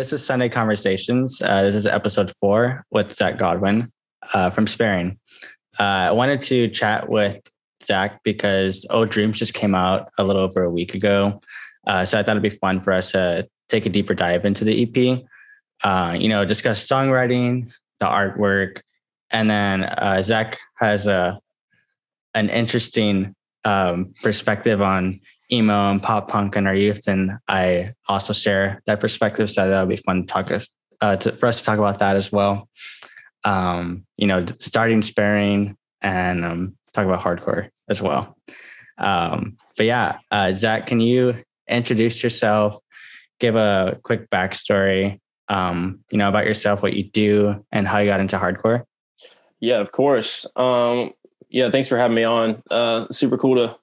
this is Sunday Conversations. Uh, this is episode four with Zach Godwin uh, from Sparing. Uh, I wanted to chat with Zach because Oh Dreams just came out a little over a week ago. Uh, so I thought it'd be fun for us to take a deeper dive into the EP, uh, you know, discuss songwriting, the artwork, and then uh, Zach has a an interesting um, perspective on emo and pop punk in our youth, and I also share that perspective. So that would be fun to talk uh, to, for us to talk about that as well. Um, you know, starting sparing and um, talk about hardcore as well. Um, but yeah, uh, Zach, can you introduce yourself? Give a quick backstory, um, you know, about yourself, what you do, and how you got into hardcore. Yeah, of course. Um, yeah, thanks for having me on. Uh, super cool to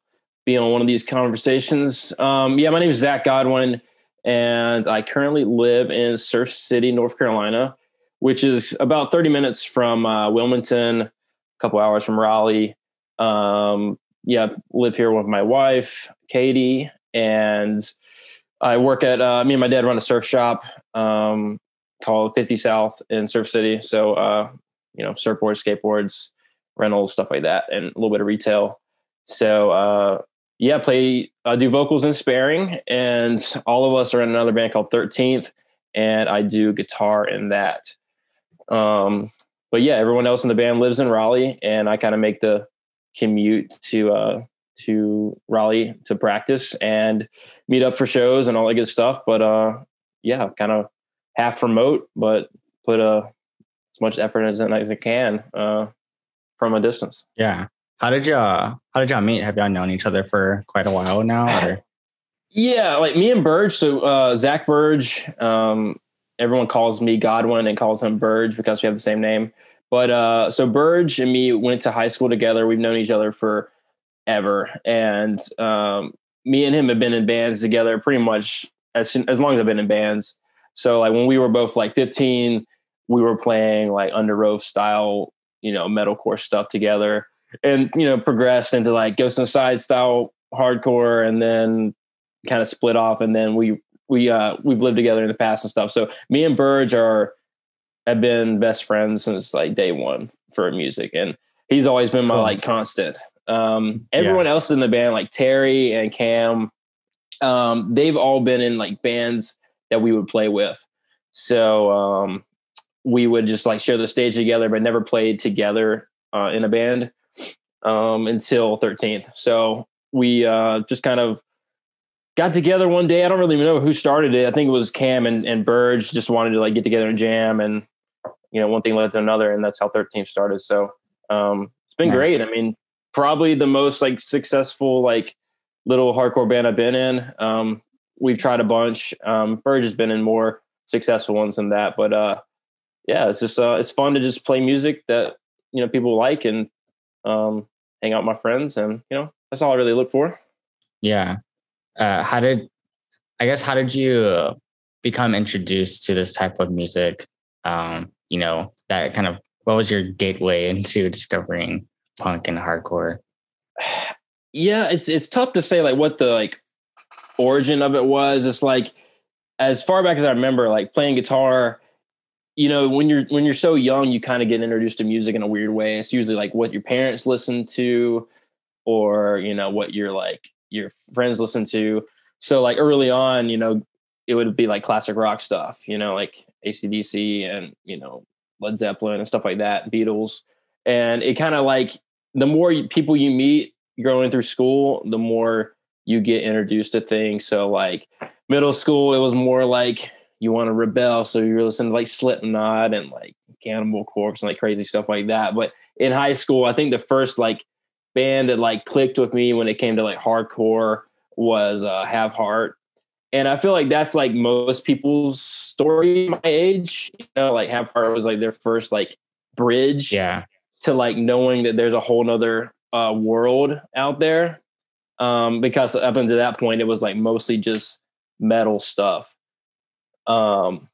be on one of these conversations. Um, yeah, my name is Zach Godwin, and I currently live in Surf City, North Carolina, which is about 30 minutes from uh, Wilmington, a couple hours from Raleigh. Um, yeah, live here with my wife, Katie, and I work at, uh, me and my dad run a surf shop um, called 50 South in Surf City. So, uh, you know, surfboards, skateboards, rentals, stuff like that, and a little bit of retail. So, uh, yeah, play, I do vocals in sparing, and all of us are in another band called 13th, and I do guitar in that. Um, but yeah, everyone else in the band lives in Raleigh, and I kind of make the commute to uh, to Raleigh to practice and meet up for shows and all that good stuff. But uh, yeah, kind of half remote, but put uh, as much effort as, as I can uh, from a distance. Yeah. How did y'all how did y'all meet? Have y'all known each other for quite a while now? Or? yeah, like me and Burge. So uh, Zach Burge, um, everyone calls me Godwin and calls him Burge because we have the same name. But uh, so Burge and me went to high school together. We've known each other for ever, and um, me and him have been in bands together pretty much as as long as I've been in bands. So like when we were both like 15, we were playing like Underoath style, you know, metalcore stuff together, and you know progressed into like Ghost Inside style hardcore, and then kind of split off, and then we we uh we've lived together in the past and stuff. So me and Burge are have been best friends since like day one for music, and he's always been my cool. like constant. Um, everyone yeah. else in the band, like Terry and Cam, um, they've all been in like bands that we would play with. So um, we would just like share the stage together, but never played together uh, in a band um, until 13th. So we uh, just kind of got together one day. I don't really know who started it. I think it was Cam and, and Burge just wanted to like get together and jam and you know, one thing led to another, and that's how 13th started. So um, it's been nice. great. I mean, probably the most like successful like little hardcore band I've been in. Um, we've tried a bunch. Um, Burge has been in more successful ones than that, but uh, yeah, it's just uh, it's fun to just play music that you know people like and um, hang out with my friends, and you know that's all I really look for. Yeah. Uh, how did I guess how did you become introduced to this type of music? Um, you know, that kind of what was your gateway into discovering punk and hardcore? Yeah, it's it's tough to say like what the like origin of it was. It's like as far back as I remember, like playing guitar, you know, when you're when you're so young, you kind of get introduced to music in a weird way. It's usually like what your parents listen to, or you know what your like your friends listen to. So like early on, you know, it would be like classic rock stuff, you know, like ACDC and, you know, Led Zeppelin and stuff like that, Beatles. And it kind of like the more people you meet growing through school, the more you get introduced to things. So like middle school, it was more like you want to rebel. So you're listening to like Slipknot and like Cannibal Corpse and like crazy stuff like that. But in high school, I think the first like band that like clicked with me when it came to like hardcore was uh, Have Heart and I feel like that's like most people's story my age. You know, like Have Heart was like their first like bridge yeah. to like knowing that there's a whole nother uh, world out there. Um, because up until that point, it was like mostly just metal stuff. Um,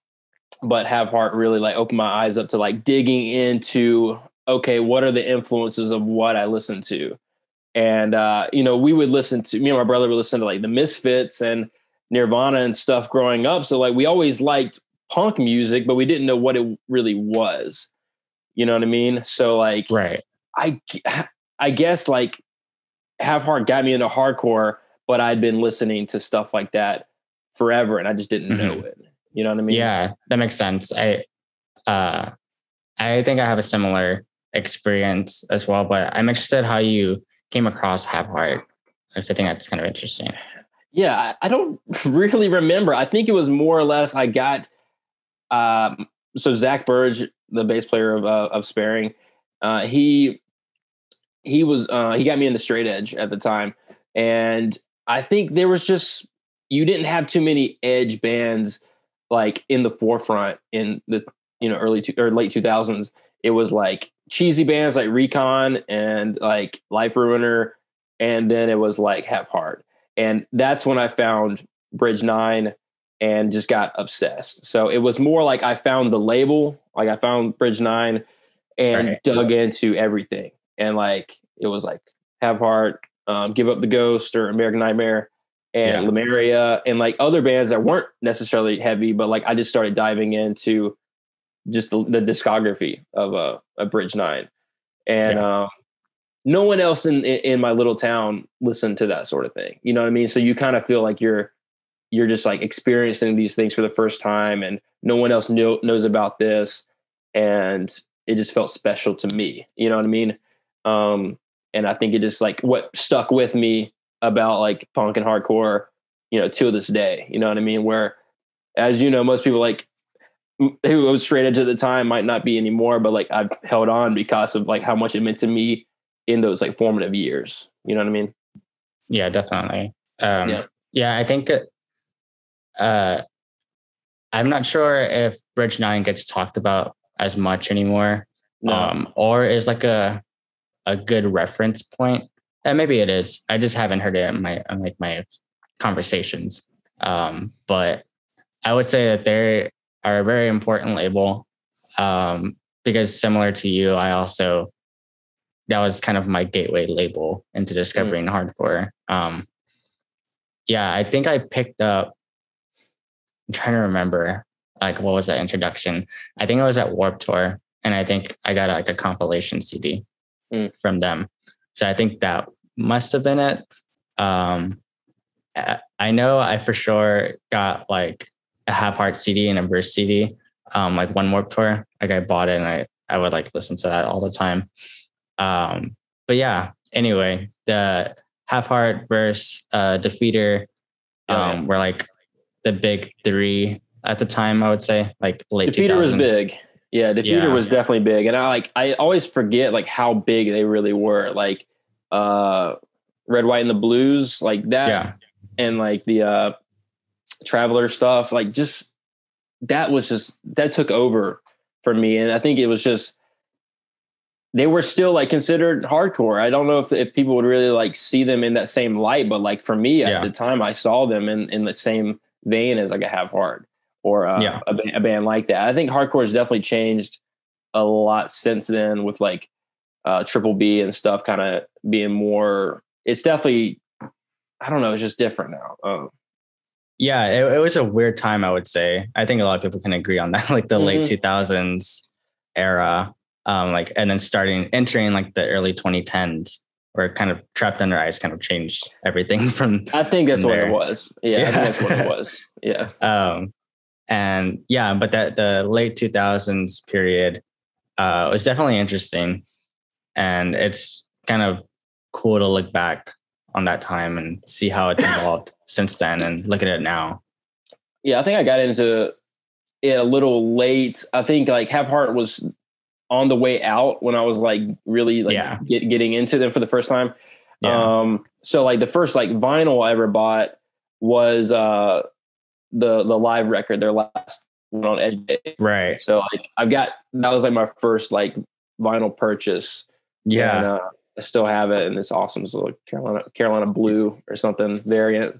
but Have Heart really like opened my eyes up to like digging into okay, what are the influences of what I listen to? And uh, you know, we would listen to me and my brother would listen to like the Misfits and Nirvana and stuff growing up. So like we always liked punk music, but we didn't know what it really was. You know what I mean? So like, right. I I guess like Have Heart got me into hardcore, but I'd been listening to stuff like that forever, and I just didn't know Mhm. it. You know what I mean? Yeah, that makes sense. I uh I think I have a similar experience as well, but I'm interested how you came across Have Heart. Because I think that's kind of interesting. Yeah, I, I don't really remember. I think it was more or less I got um so Zach Burge, the bass player of uh, of Sparing, uh he he was uh he got me into straight edge at the time. And I think there was just you didn't have too many edge bands like in the forefront in the you know early two, or late 2000s. It was like cheesy bands like Recon and like Life Ruiner and then it was like Have Heart and that's when I found Bridge Nine and just got obsessed. So it was more like I found the label, like I found Bridge Nine and Right. dug into everything. And like it was like Have Heart, um, Give Up the Ghost or American Nightmare and Yeah. Lemuria and like other bands that weren't necessarily heavy, but like I just started diving into just the, the discography of uh, a Bridge Nine. And um, no one else in, in in my little town listened to that sort of thing. You know what I mean? So you kind of feel like you're you're just like experiencing these things for the first time, and no one else know, knows about this, and it just felt special to me. You know what I mean? Um, and I think it just like what stuck with me about like punk and hardcore, you know, to this day. You know what I mean? Where, as you know, most people like who was straight edge at the time might not be anymore, but like I've held on because of like how much it meant to me in those like formative years. You know what I mean? Yeah, definitely. Um, Yeah. yeah. I think uh, I'm not sure if Bridge Nine gets talked about as much anymore, No. um, or is like a a good reference point. And maybe it is. I just haven't heard it in my in like my conversations. Um, but I would say that they are a very important label um, because similar to you, I also that was kind of my gateway label into discovering hardcore. Um, yeah, I think I picked up. I'm trying to remember, like, what was that introduction? I think I was at Warped Tour, and I think I got like a compilation CD Mm. from them. So I think that must have been it. Um, I know I for sure got like a Have Heart CD and a Verse CD. Um, like one more Tour, like I bought it and I I would like listen to that all the time. Um, but yeah, anyway, the Have Heart verse uh, Defeater um, yeah. were like the big three at the time. I would say like late. Defeater was 2000s. big. Yeah, Defeater Yeah. was definitely big. And I like I always forget like how big they really were. Like uh Red, White, and the Blues, like that Yeah, and like the uh traveler stuff, like just that was just that took over for me. And I think it was just they were still like considered hardcore. I don't know if if people would really like see them in that same light, but like for me Yeah. at the time, I saw them in in the same vein as like a Have Heart or uh, Yeah. a, a band like that. I think hardcore has definitely changed a lot since then with like uh, Triple B and stuff kind of being more. It's definitely I don't know. It's just different now. Um, yeah. It, it was a weird time. I would say. I think a lot of people can agree on that. Like the late Mhm. two thousands era, um, like and then starting entering like the early twenty tens, where kind of trapped under ice kind of changed everything from I think that's what it was. Yeah, I Yeah. think that's what it was. Yeah. um and yeah but that the late 2000s period uh was definitely interesting and it's kind of cool to look back on that time and see how it's evolved since then and look at it now Yeah, I think I got into it a little late. I think like Have Heart was on the way out when I was like really like Yeah. get, getting into them for the first time. yeah Um, so like the first like vinyl I ever bought was uh the the live record, their last one on Edge Day. right So like I've got that was like my first like vinyl purchase. Yeah And, uh, I still have it, and it's awesome. It's like Carolina Carolina Blue or something variant.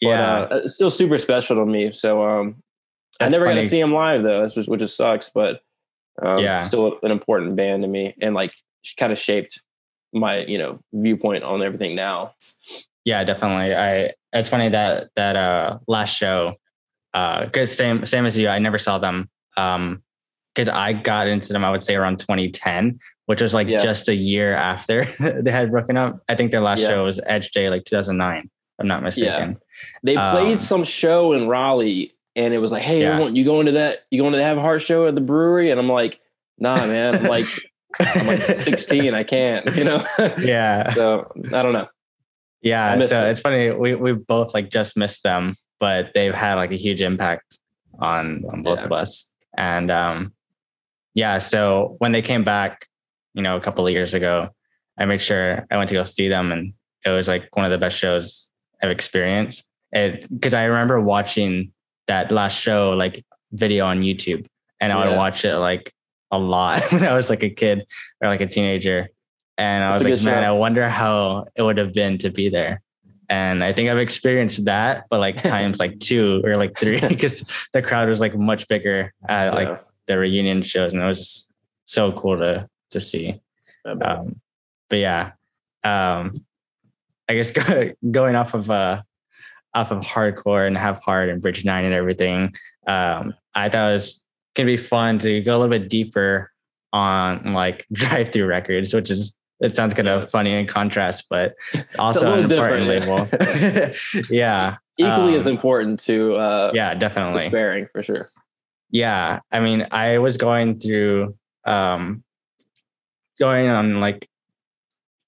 yeah uh, it's still super special to me. So um, I never got to see him live though, just, which just sucks. But um, Yeah. still an important band to me, and like kind of shaped my you know viewpoint on everything now. yeah definitely i it's funny that that uh last show because same same as you, I never saw them. Um, because I got into them, I would say around 2010, which was like Yeah. just a year after they had broken up. I think their last Yeah. show was Edge Day, like 2009. if I'm not mistaken. They played Um, some show in Raleigh, and it was like, "Hey, Yeah. you going to that? You going to the Have a Heart show at the brewery?" And I'm like, "Nah, man. I'm like, I'm like 16. I can't. You know." yeah, so I don't know. Yeah. So them. it's funny. We we both like just missed them, but they've had like a huge impact on on both Yeah. of us. And um, yeah. So when they came back, you know, a couple of years ago, I made sure I went to go see them, and it was like one of the best shows I've experienced. It because I remember watching that last show like video on YouTube, and I would watch it like a lot when I was like a kid or like a teenager. And I was like, man, show. I wonder how it would have been to be there. And I think I've experienced that, but like times like two or like three, because the crowd was like much bigger at like Yeah. The reunion shows, and it was just so cool to to see. Um, but yeah, um, I guess going off of uh, off of hardcore and Have Heart and Bridge Nine and everything, um, I thought it was gonna be fun to go a little bit deeper on like Drive-Thru Records, which is it sounds kind of funny in contrast, but also an important label. yeah, Equally as um, important to uh, yeah, definitely. sparing for sure. Yeah i mean i was going through um going on like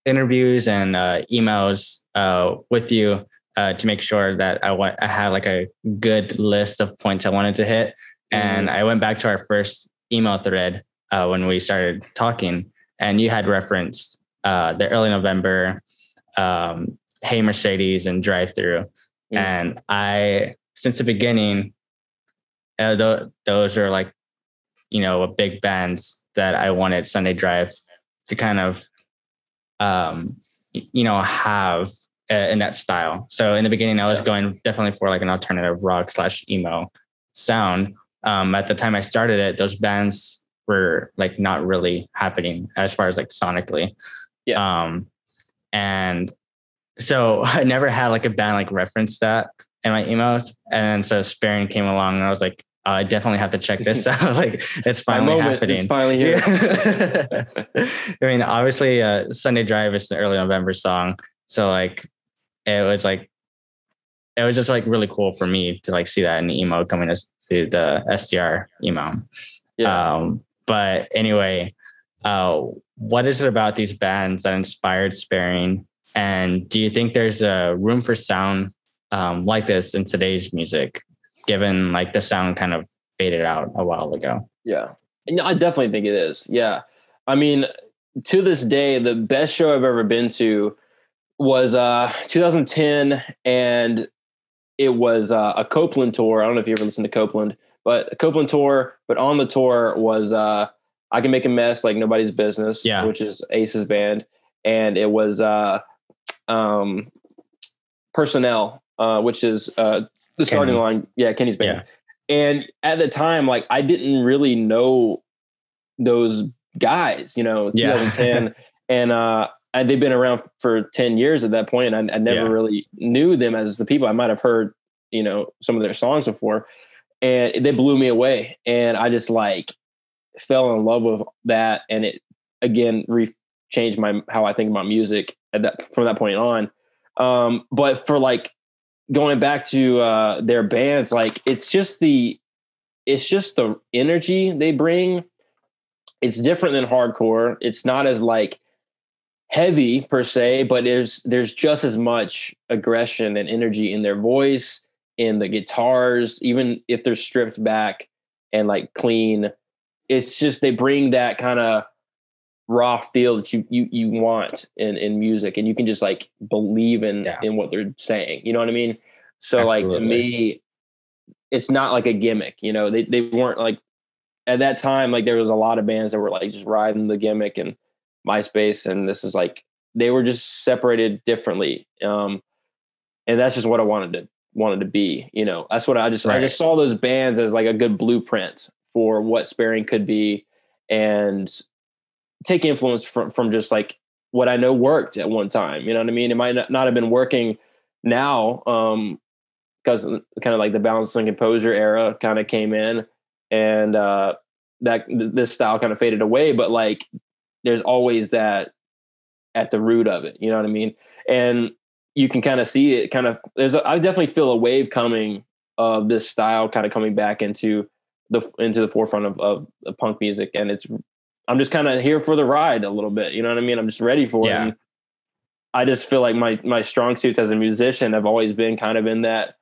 interviews and uh emails uh with you uh to make sure that i want i had like a good list of points i wanted to hit. And i went back to our first email thread uh when we started talking and you had referenced uh the early november um hey mercedes and Drive-Thru Mm. and i since the beginning uh, th- those are like you know big bands that i wanted sunday drive to kind of um you know have uh, in that style. So in the beginning i was going definitely for like an alternative rock slash emo sound. Um at the time i started it those bands were like not really happening as far as like sonically. Yeah. um and so i never had like a band like reference that in my emails and so sparing came along and i was like i definitely have to check this out like it's finally moment happening finally here. I mean, obviously, uh, Sunday Drive is an early November song, so like, it was like, it was just like really cool for me to like see that in the emo coming to, to the SDR emo. Yeah. Um, but anyway, uh, what is it about these bands that inspired Sparing? And do you think there's a room for sound um, like this in today's music, given like the sound kind of faded out a while ago? Yeah. And I definitely think it is. Yeah. I mean, to this day, the best show I've ever been to was uh 2010 and it was uh, a Copeland tour. I don't know if you ever listened to Copeland, but a Copeland tour, but on the tour was uh I Can Make a Mess Like Nobody's Business, Yeah. which is Ace's band. And it was uh um Person L, uh, which is uh the starting Kenny. line. Yeah, Kenny's band. Yeah. And at the time, like I didn't really know those guys, you know, Yeah. 2010. and uh and they've been around for 10 years at that point. And I, I never Yeah. really knew them as the people. I might have heard, you know, some of their songs before. And they blew me away. And I just like fell in love with that. And it again re changed my how I think about music at that from that point on. Um, but for like going back to uh their bands, like it's just the it's just the energy they bring. It's different than hardcore. It's not as like heavy per se, but there's there's just as much aggression and energy in their voice, in the guitars, even if they're stripped back and like clean. It's just they bring that kind of raw feel that you you you want in in music, and you can just like believe in Yeah. in what they're saying. You know what I mean? So like to me, it's not like a gimmick. You know, they they weren't like at that time. Like there was a lot of bands that were like just riding the gimmick and MySpace, and this is like they were just separated differently. Um, and that's just what I wanted to wanted to be. You know, that's what I just I just saw those bands as like a good blueprint for what sparing could be, and take influence from from just like what I know worked at one time. You know what I mean? It might not, have been working now, um, because kind of like the Balance and Composure era kind of came in and uh that this style kind of faded away but like there's always that at the root of it you know what i mean and you can kind of see it kind of there's a, i definitely feel a wave coming of this style kind of coming back into the into the forefront of, of, of punk music and it's i'm just kind of here for the ride a little bit you know what i mean i'm just ready for yeah. it and i just feel like my my strong suits as a musician have always been kind of in that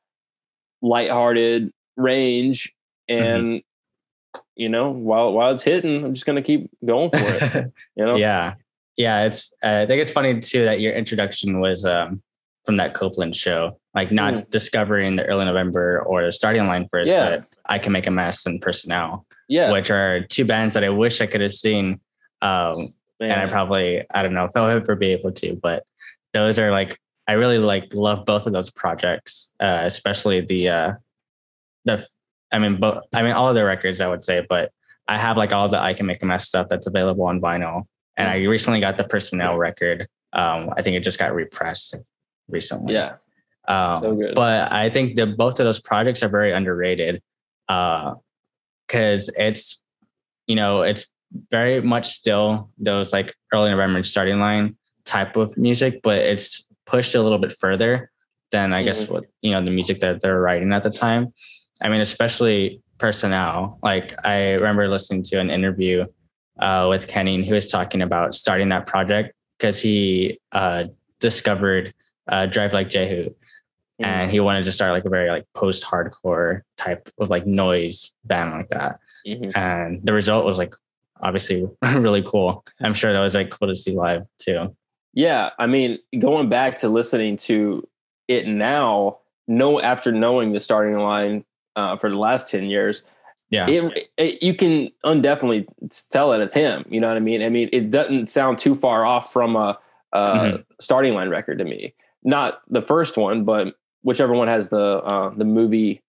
lighthearted range mm-hmm. and mm-hmm. you know while while it's hitting i'm just gonna keep going for it you know yeah yeah it's uh, i think it's funny too that your introduction was um from that copeland show like not mm. discovering the early november or the starting line first yeah. but i can make a mess and Person L yeah which are two bands that i wish i could have seen um and i probably i don't know if i'll ever be able to but those are like I really like love both of those projects, uh, especially the uh, the I mean, both I mean all of their records I would say, but I have like all the I Can Make a Mess stuff that's available on vinyl, and I recently got the Person L record. Um, I think it just got repressed recently. Yeah. Um, so good. But I think that both of those projects are very underrated because uh, it's, you know, it's very much still those like early November starting line type of music, but it's pushed a little bit further than I mm-hmm. guess what you know the music that they're writing at the time. I mean, especially Person L. Like I remember listening to an interview uh, with Kenny, and he was talking about starting that project because he uh, discovered uh, Drive Like Jehu, and he wanted to start like a very like post hardcore type of like noise band like that. Mm-hmm. And the result was like obviously really cool. I'm sure that was like cool to see live too. Yeah, I mean, going back to listening to it now, no, after knowing the starting line uh, for the last ten years, yeah, it, it, you can undefinitely tell it as him. You know what I mean? I mean, it doesn't sound too far off from a, a mm-hmm. starting line record to me. Not the first one, but whichever one has the uh, the movie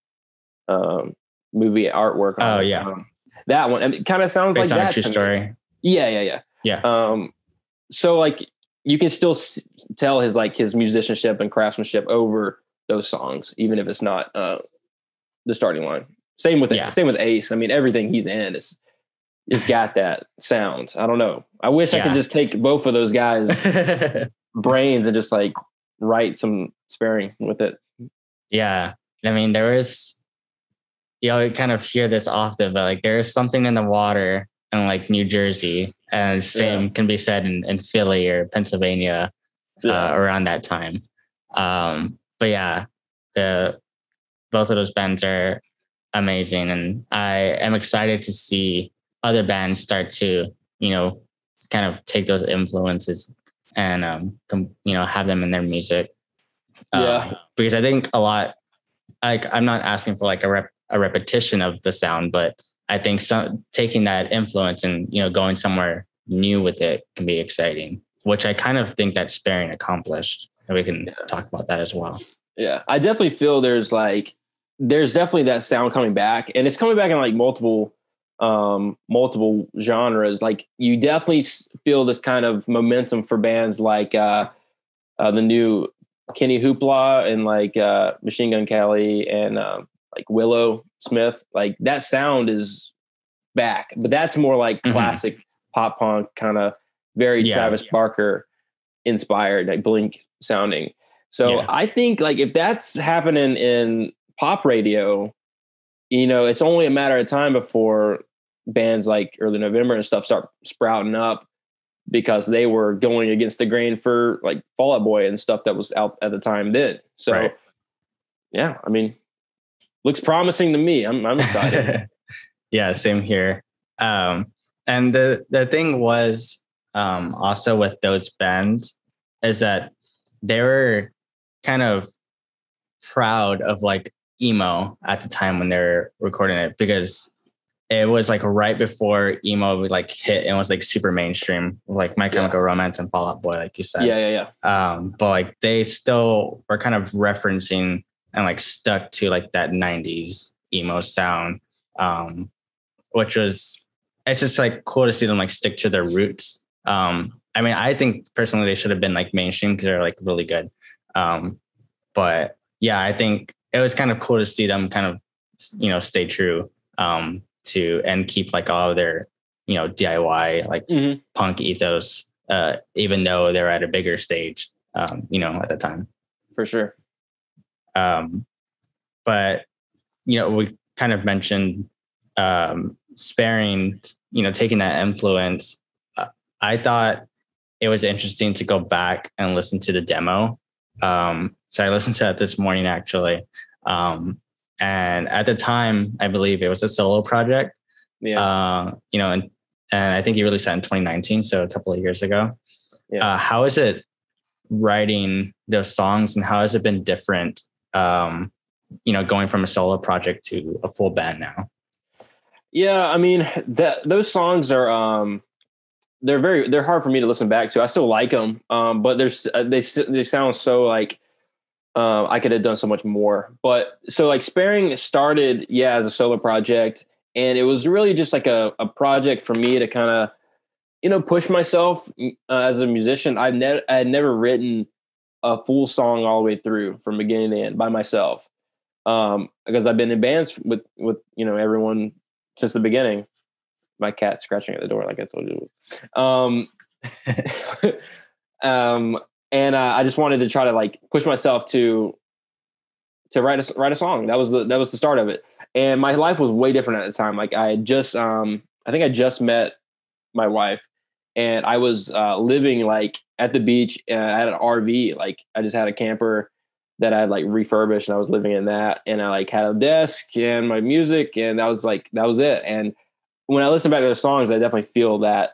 um, movie artwork. oh it. yeah, um, that one. it kind of sounds Based like that. True story. Yeah, yeah, yeah, yeah. Um, so like you can still tell his like his musicianship and craftsmanship over those songs, even if it's not uh, the starting line. Same with yeah. same with Ace. I mean, everything he's in is it's got that sound. I don't know. I wish yeah. I could just take both of those guys' brains and just like write some sparing with it. Yeah, I mean, there is. You know, kind of hear this often, but like there is something in the water in like New Jersey and same yeah. can be said in, in Philly or Pennsylvania uh, yeah. uh, around that time. Um, but yeah, the both of those bands are amazing, and I am excited to see other bands start to you know kind of take those influences and um, you know have them in their music. Uh, yeah, because I think a lot. Like I'm not asking for like a rep- a repetition of the sound, but I think some taking that influence and you know going somewhere new with it can be exciting, which I kind of think that Sparing accomplished. And we can yeah. talk about that as well. Yeah, I definitely feel there's like there's definitely that sound coming back, and it's coming back in like multiple um multiple genres. Like you definitely feel this kind of momentum for bands like uh, uh the new Kenny Hoopla and like uh Machine Gun Kelly and uh, like Willow Smith, like that sound is back, but that's more like mm-hmm. classic pop punk kind of very yeah, Travis yeah. Barker inspired, like Blink sounding. So yeah. I think like if that's happening in pop radio, you know, it's only a matter of time before bands like Early November and stuff start sprouting up because they were going against the grain for like Fall Out Boy and stuff that was out at the time then. So right. yeah, I mean, looks promising to me. I'm I'm excited. yeah, same here. Um, and the the thing was um, also with those bands is that they were kind of proud of like emo at the time when they were recording it because it was like right before emo like hit and was like super mainstream, like My Chemical yeah. Romance and Fall Out Boy, like you said. Yeah, yeah, yeah. Um, but like they still were kind of referencing and like stuck to like that 90s emo sound um which was it's just like cool to see them like stick to their roots um i mean i think personally they should have been like mainstream because they're like really good um but yeah i think it was kind of cool to see them kind of you know stay true um, to and keep like all of their you know DIY like Mm-hmm. punk ethos, uh, even though they're at a bigger stage, um, you know, at the time. For sure. Um, but you know, we kind of mentioned um, sparing, you know, taking that influence. Uh, I thought it was interesting to go back and listen to the demo. Um, so I listened to that this morning actually. Um, and at the time, I believe it was a solo project. Yeah. Uh, you know, and and I think you released that in 2019, so a couple of years ago. Yeah. Uh, how is it writing those songs, and how has it been different? Um, you know, going from a solo project to a full band now. Yeah, I mean that those songs are um they're very they're hard for me to listen back to. I still like them, um, but there's uh, they they sound so like uh, I could have done so much more. But so like sparing started yeah as a solo project, and it was really just like a a project for me to kind of you know push myself uh, as a musician. I've never I had never written a full song all the way through from beginning to end by myself um because I've been in bands with with you know everyone since the beginning. My cat scratching at the door, like I told you. Um, um, and uh, I just wanted to try to like push myself to to write a write a song. That was the that was the start of it. And my life was way different at the time. Like I had just um, I think I just met my wife, and I was uh, living like at the beach. And I had an RV. Like I just had a camper that I had like refurbished and I was living in that and I like had a desk and my music and that was like that was it and when I listen back to those songs I definitely feel that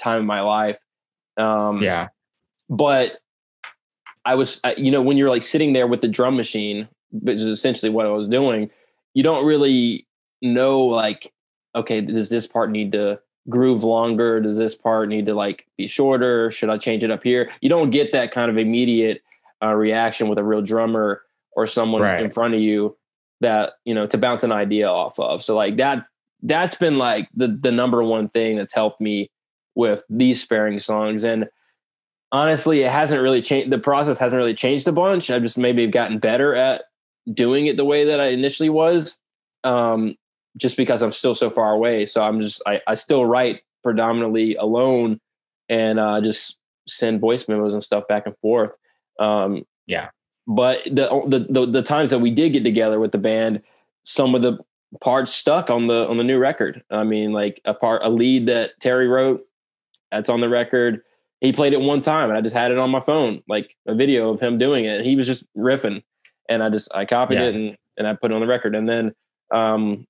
time in my life um Yeah, but I was you know when you're like sitting there with the drum machine which is essentially what I was doing you don't really know like okay does this part need to groove longer? Does this part need to like be shorter? Should I change it up here? You don't get that kind of immediate uh, reaction with a real drummer or someone Right. in front of you that you know to bounce an idea off of. So like that that's been like the the number one thing that's helped me with these sparing songs. And honestly it hasn't really changed the process hasn't really changed a bunch. I've just maybe gotten better at doing it the way that i initially was um just because i'm still so far away. So i'm just i, I still write predominantly alone and uh just send voice memos and stuff back and forth. Um Yeah. but the, the the the times that we did get together with the band some of the parts stuck on the on the new record. I mean like a part a lead that terry wrote that's on the record he played it one time and i just had it on my phone like a video of him doing it. He was just riffing and i just i copied Yeah. it and and i put it on the record. And then um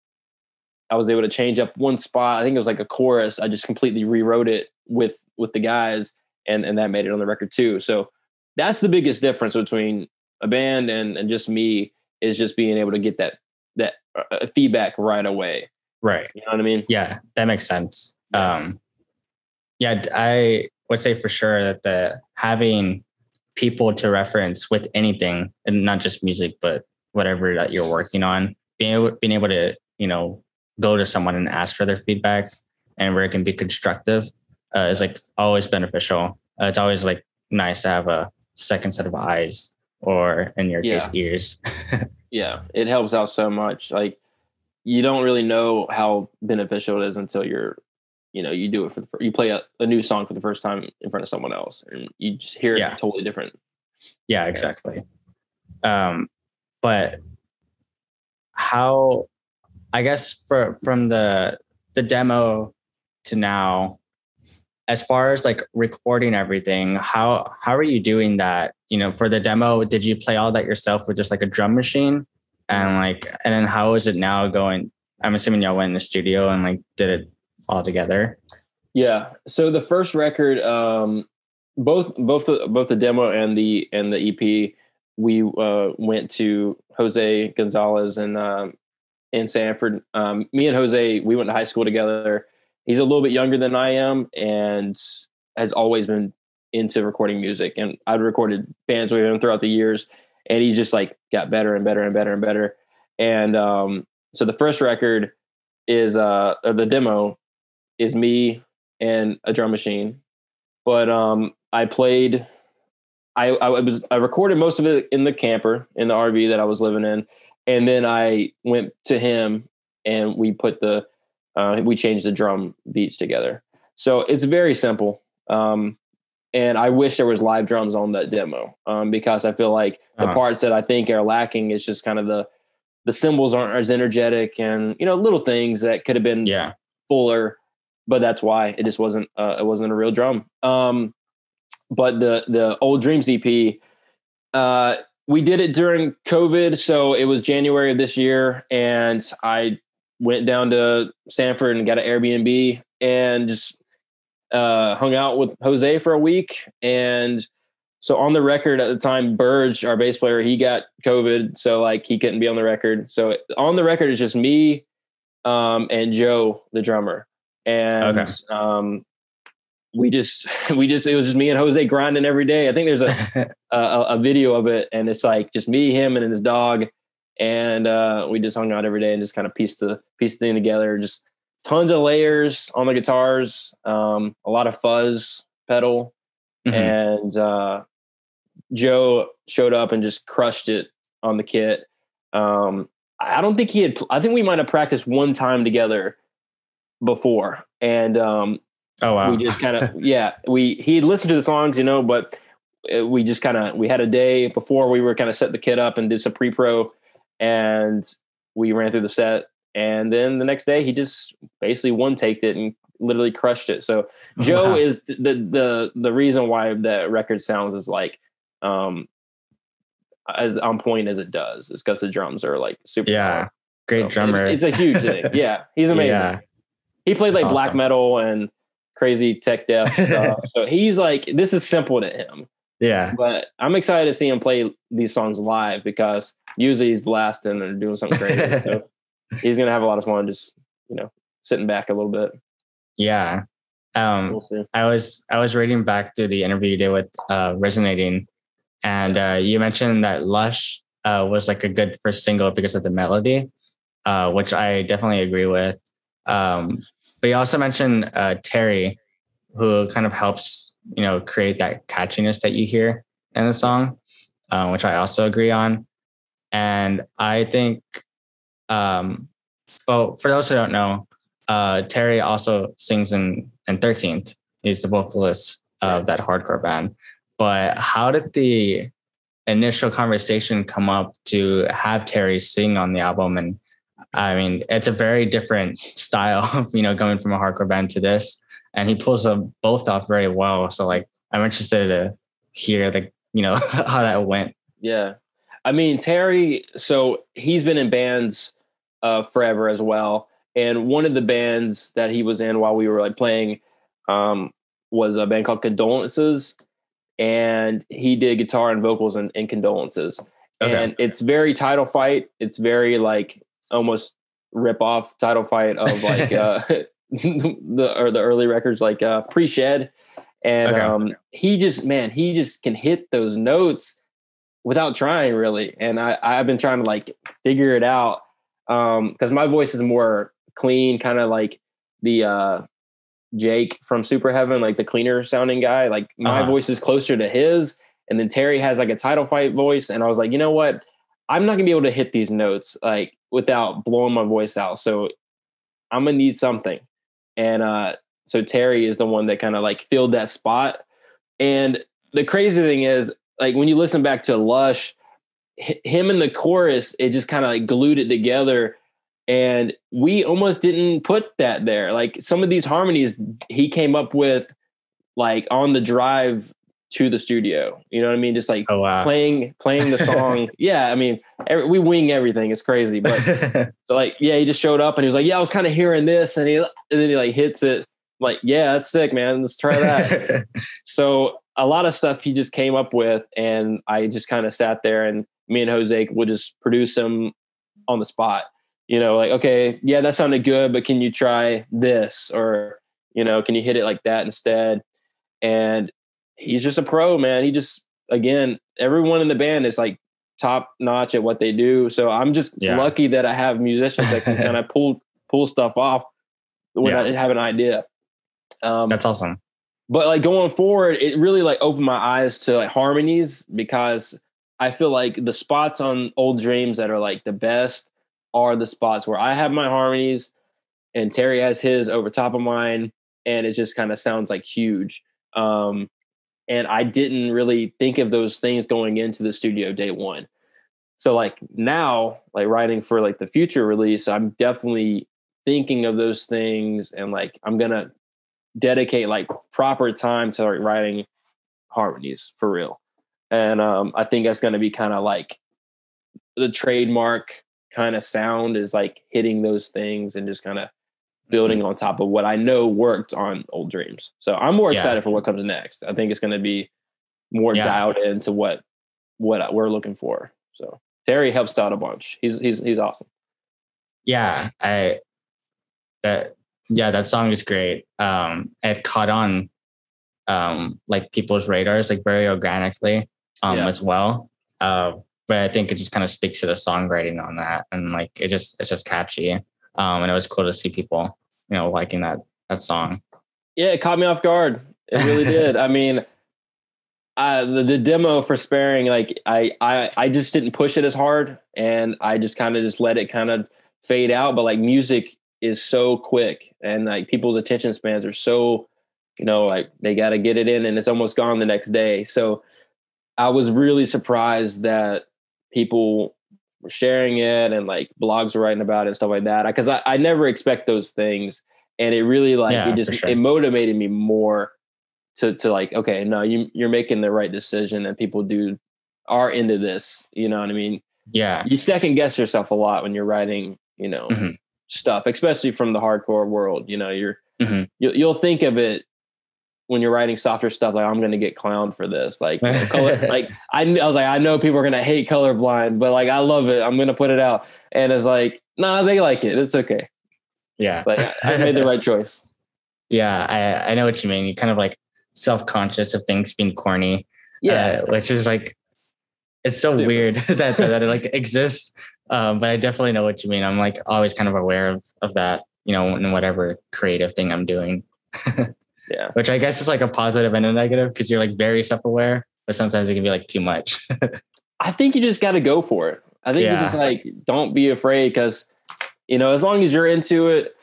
i was able to change up one spot. I think it was like a chorus. I just completely rewrote it with with the guys and and that made it on the record too. So that's the biggest difference between a band and and just me is just being able to get that that uh, feedback right away. Right. you know what i mean? Yeah, that makes sense. Um, yeah, I would say for sure that the having people to reference with anything, and not just music, but whatever that you're working on, being able, being able to you know go to someone and ask for their feedback, and where it can be constructive, uh, is like always beneficial. Uh, it's always like nice to have a second set of eyes, or in your case, ears. yeah it helps out so much like you don't really know how beneficial it is until you're you know you do it for the you play a, a new song for the first time in front of someone else and you just hear Yeah. it totally different Yeah, exactly. Um, but how? I guess for from the the demo to now, as far as like recording everything, how how are you doing that? You know, for the demo, did you play all that yourself with just like a drum machine, and like, and then how is it now going? I'm assuming y'all went in the studio and like did it all together. Yeah. So the first record, um, both both the both the demo and the and the EP, we uh, went to Jose Gonzalez and um, in Sanford. Um, me and Jose, we went to high school together. He's a little bit younger than I am, and has always been into recording music. And I'd recorded bands with him throughout the years, and he just like got better and better and better and better. And um, so the first record is uh, the demo is me and a drum machine. But um, I played, I, I was I recorded most of it in the camper in the RV that I was living in, and then I went to him and we put the uh, we changed the drum beats together. So it's very simple. Um, and I wish there was live drums on that demo um, because I feel like the uh-huh. parts that I think are lacking is just kind of the the cymbals aren't as energetic and you know little things that could have been yeah fuller, but that's why it just wasn't uh, it wasn't a real drum. Um, but the the old dreams EP, uh, we did it during COVID, so it was January of this year, and I went down to Sanford and got an Airbnb and just uh, hung out with Jose for a week. And so on the record at the time, Burge, our bass player, he got COVID, so like he couldn't be on the record. So on the record is just me um, and Joe, the drummer, and okay. um, we just we just it was just me and Jose grinding every day. I think there's a, a, a video of it, and it's like just me, him, and his dog, and uh, we just hung out every day and just kind of pieced the pieced the thing together. Just tons of layers on the guitars, um, a lot of fuzz pedal, mm-hmm. and uh, Joe showed up and just crushed it on the kit. Um, I don't think he had. I think we might have practiced one time together before, and um, oh wow, we just kind of yeah. We he had listened to the songs, you know, but uh, we just kind of we had a day before we were kind of set the kit up and did some pre pro, and we ran through the set. And then the next day, he just basically one taked it and literally crushed it. So Joe wow. is the the the reason why that record sounds is like um as on point as it does is because the drums are like super. Yeah, great so drummer. It, it's a huge thing. Yeah, he's amazing. Yeah. He played like That's black metal and crazy tech death stuff. so he's like, this is simple to him. Yeah. But I'm excited to see him play these songs live because usually he's blasting and doing something crazy. so he's gonna have a lot of fun just, you know, sitting back a little bit. Yeah. Um we'll I was I was reading back through the interview you did with uh resonating and uh, you mentioned that Lush uh, was like a good first single because of the melody, uh, which I definitely agree with. Um, but you also mentioned uh, Terry, who kind of helps you know create that catchiness that you hear in the song, uh, which I also agree on. And I think, um, well, for those who don't know, uh, Terry also sings in in Thirteenth. He's the vocalist of that hardcore band but how did the initial conversation come up to have Terry sing on the album? And I mean, it's a very different style, you know, going from a hardcore band to this. And he pulls them both off very well. So like I'm interested to hear the, you know, how that went. Yeah. I mean, Terry, so he's been in bands uh, forever as well. And one of the bands that he was in while we were like playing um, was a band called Condolences and he did guitar and vocals and, and condolences. Okay. And it's very title fight. It's very like almost rip off title fight of like uh the or the early records like uh pre-shed. And okay. um he just man, he just can hit those notes without trying really. And I, I've been trying to like figure it out. Um because my voice is more clean, kind of like the uh Jake from Superheaven, like the cleaner sounding guy. Like my uh-huh. voice is closer to his. And then Terry has like a title fight voice. And I was like, you know what? I'm not gonna be able to hit these notes like without blowing my voice out. So I'm gonna need something. And uh so Terry is the one that kind of like filled that spot. And the crazy thing is, like when you listen back to Lush, him and the chorus, it just kind of like glued it together and we almost didn't put that there like some of these harmonies he came up with like on the drive to the studio. You know what i mean? Just like oh, wow. playing playing the song. Yeah i mean every, we wing everything. It's crazy. But so like yeah he just showed up and he was like yeah i was kind of hearing this and he and then he like hits it. I'm like yeah that's sick man. Let's try that. So a lot of stuff he just came up with and i just kind of sat there and me and jose would just produce him on the spot. You know, like, okay, yeah, that sounded good, but can you try this? Or, you know, can you hit it like that instead? And he's just a pro, man. He just, again, everyone in the band is like top notch at what they do. So I'm just yeah. lucky that I have musicians that can kind of pull, pull stuff off when yeah. I have an idea. Um, That's awesome. but like going forward, it really like opened my eyes to like harmonies because I feel like the spots on Old Dreams that are like the best are the spots where I have my harmonies and Terry has his over top of mine, and it just kind of sounds like huge. Um, and I didn't really think of those things going into the studio day one. So like now, like writing for like the future release, I'm definitely thinking of those things and like I'm gonna dedicate like proper time to like writing harmonies for real. And um, I think that's gonna be kind of like the trademark kind of sound is like hitting those things and just kind of building on top of what I know worked on Old Dreams. So I'm more excited yeah. for what comes next. I think it's going to be more yeah. dialed into what what we're looking for. So Terry helps out a bunch. He's he's he's awesome. Yeah, I that yeah, that song is great. Um it caught on um like people's radars like very organically um yeah. as well. Uh but I think it just kind of speaks to the songwriting on that and like it just it's just catchy. Um, and it was cool to see people, you know, liking that that song. Yeah, it caught me off guard. It really did. I mean, uh, the, the demo for sparing, like I, I, I just didn't push it as hard, and I just kind of just let it kind of fade out. But like music is so quick, and like people's attention spans are so, you know, like they got to get it in, and it's almost gone the next day. So I was really surprised that people were sharing it and like blogs were writing about it and stuff like that. Because I, I, never expect those things, and it really like yeah, it just sure. it motivated me more to to like okay, no, you you're making the right decision, and people do are into this. You know what I mean? Yeah. You second guess yourself a lot when you're writing, you know, mm-hmm. stuff, especially from the hardcore world. You know, you're mm-hmm. you, you'll think of it when you're writing softer stuff, like I'm to get clowned for this. Like, color, like I, I was like, I know people are to hate colorblind, but like I love it. I'm to put it out, and it's like, nah, they like it. It's okay. Yeah, like I made the right choice. Yeah, I I know what you mean. You're kind of like self conscious of things being corny. Yeah, uh, which is like, it's so weird that that it like exists. Um, but I definitely know what you mean. I'm like always kind of aware of of that, you know, in whatever creative thing I'm doing. Yeah. Which I guess is like a positive and a negative because you're like very self aware, but sometimes it can be like too much. I think you just got to go for it. I think yeah. you just like don't be afraid because you know as long as you're into it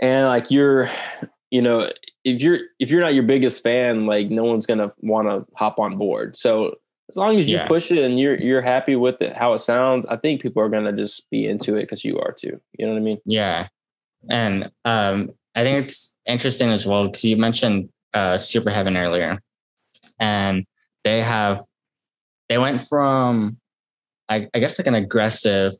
and like you're you know if you're if you're not your biggest fan like no one's gonna want to hop on board so as long as you yeah. push it and you're you're happy with it how it sounds i think people are gonna just be into it because you are too you know what i mean yeah and um I think it's interesting as well because you mentioned uh, Superheaven earlier, and they have they went from I, I guess like an aggressive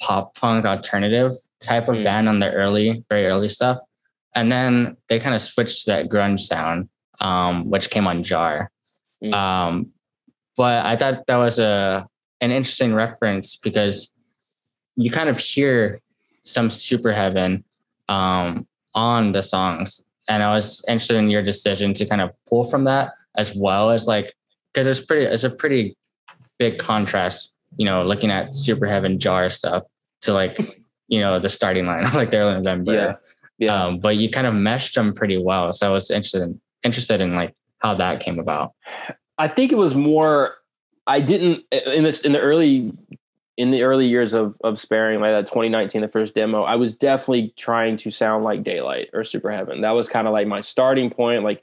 pop punk alternative type of mm. band on the early, very early stuff, and then they kind of switched to that grunge sound, um, which came on Jar. Mm. Um, but I thought that was a an interesting reference because you kind of hear some Superheaven um, on the songs. And I was interested in your decision to kind of pull from that as well as like, because it's pretty, it's a pretty big contrast, you know, looking at Superheaven Jar stuff to like, you know, the starting line, like the Early November. Yeah. yeah. Um, but you kind of meshed them pretty well. So I was interested in, interested in like how that came about. I think it was more, I didn't in this in the early in the early years of of sparing like that 2019 the first demo i was definitely trying to sound like daylight or Superheaven. that was kind of like my starting point. Like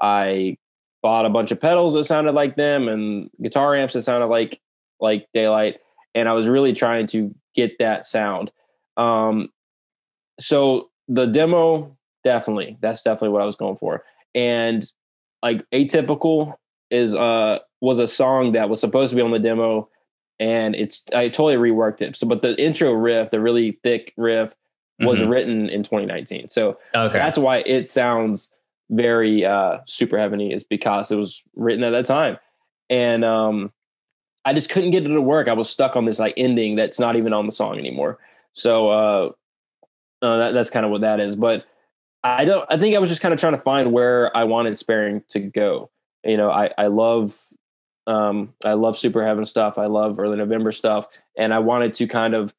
i bought a bunch of pedals that sounded like them and guitar amps that sounded like like daylight and i was really trying to get that sound. Um so the demo definitely that's definitely what i was going for. And like atypical is uh was a song that was supposed to be on the demo and it's I totally reworked it. So, but the intro riff, the really thick riff, was mm-hmm. written in 2019. So okay. that's why it sounds very uh, Superheaveny is because it was written at that time, and um, I just couldn't get it to work. I was stuck on this like ending that's not even on the song anymore. So uh, uh, that, that's kind of what that is. But I don't. I think I was just kind of trying to find where I wanted sparing to go. You know, I I love um, I love Superheaven stuff. I love early November stuff, and I wanted to kind of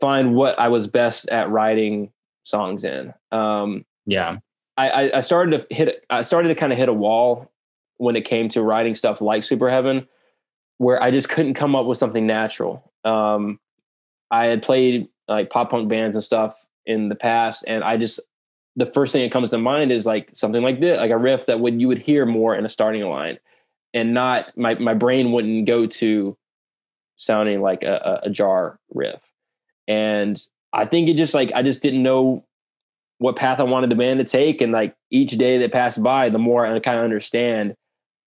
find what I was best at writing songs in. Um, yeah, I, I started to hit I started to kind of hit a wall when it came to writing stuff like Superheaven, where I just couldn't come up with something natural. Um, I had played like pop punk bands and stuff in the past, and I just the first thing that comes to mind is like something like this, like a riff that would you would hear more in a starting line, and not my my brain wouldn't go to sounding like a, a, a jar riff, and I think it just like I just didn't know what path I wanted the band to take, and like each day that passed by, the more I kind of understand,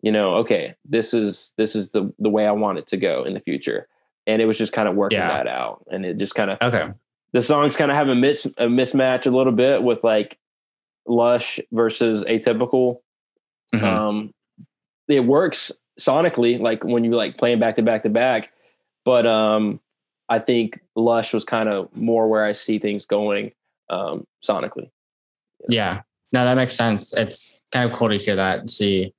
you know, okay, this is this is the the way I want it to go in the future, and it was just kind of working Yeah. that out, and it just kind of Okay. the songs kind of have a, mis- a mismatch a little bit with like lush versus atypical Mhm. um it works sonically like when you like playing back to back to back but um i think lush was kind of more where i see things going um sonically Yeah. No, that makes sense. It's kind of cool to hear that and see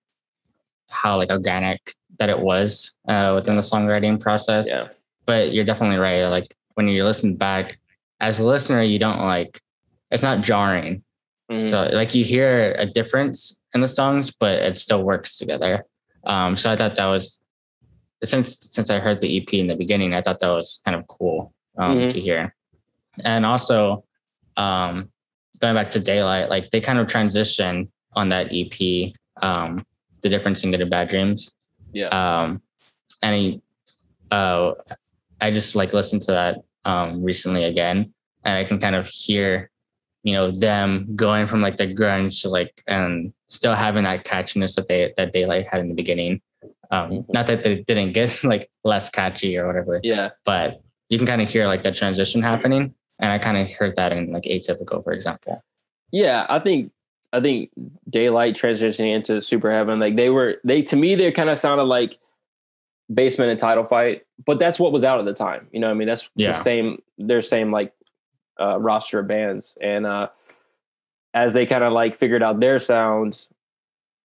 how like organic that it was uh, within the songwriting process. yeah But you're definitely right. Like when you listen back as a listener, you don't like it's not jarring. Mhm. So like you hear a difference in the songs, but it still works together. Um, so I thought that was since since I heard the EP in the beginning, I thought that was kind of cool um, Mhm. to hear. And also, um, going back to Daylight, like they kind of transition on that EP, um, the difference in Good and Bad Dreams. yeah Um, and he, uh, I just like listened to that um, recently again, and I can kind of hear, you know, them going from like the grunge to like and still having that catchiness that they that Daylight had in the beginning. Um, not that they didn't get like less catchy or whatever, yeah but you can kind of hear like the transition happening, and I kind of heard that in like Atypical, for example. yeah i think i think daylight transitioning into superheaven like they were they to me they kind of sounded like basement and title fight but that's what was out at the time you know what i mean that's Yeah. the same their same like uh roster of bands. And uh as they kind of like figured out their sound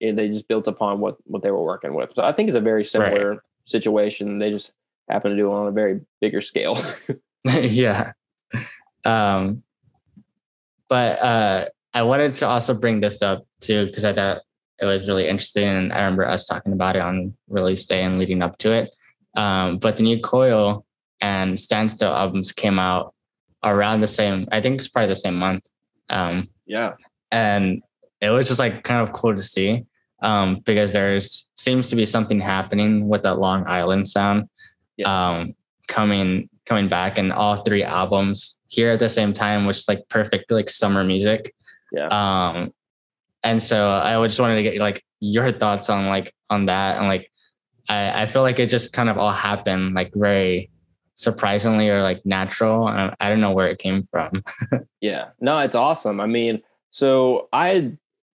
eh, they just built upon what what they were working with. So i think it's a very similar situation. They just happen to do it on a very bigger scale. Yeah. Um, but uh, I wanted to also bring this up too because I thought it was really interesting, and I remember us talking about it on release day and leading up to it. Um, but the new Koyo and Standstill albums came out around the same. I think it's probably the same month. Um, yeah and it was just like kind of cool to see um, because there's seems to be something happening with that Long Island sound um, coming coming back, and all three albums here at the same time, which is like perfect like summer music. Yeah. Um, and so I just wanted to get like your thoughts on like on that, and like I, I feel like it just kind of all happened like very surprisingly or like natural. I don't know where it came from. Yeah, no, it's awesome. I mean, so I,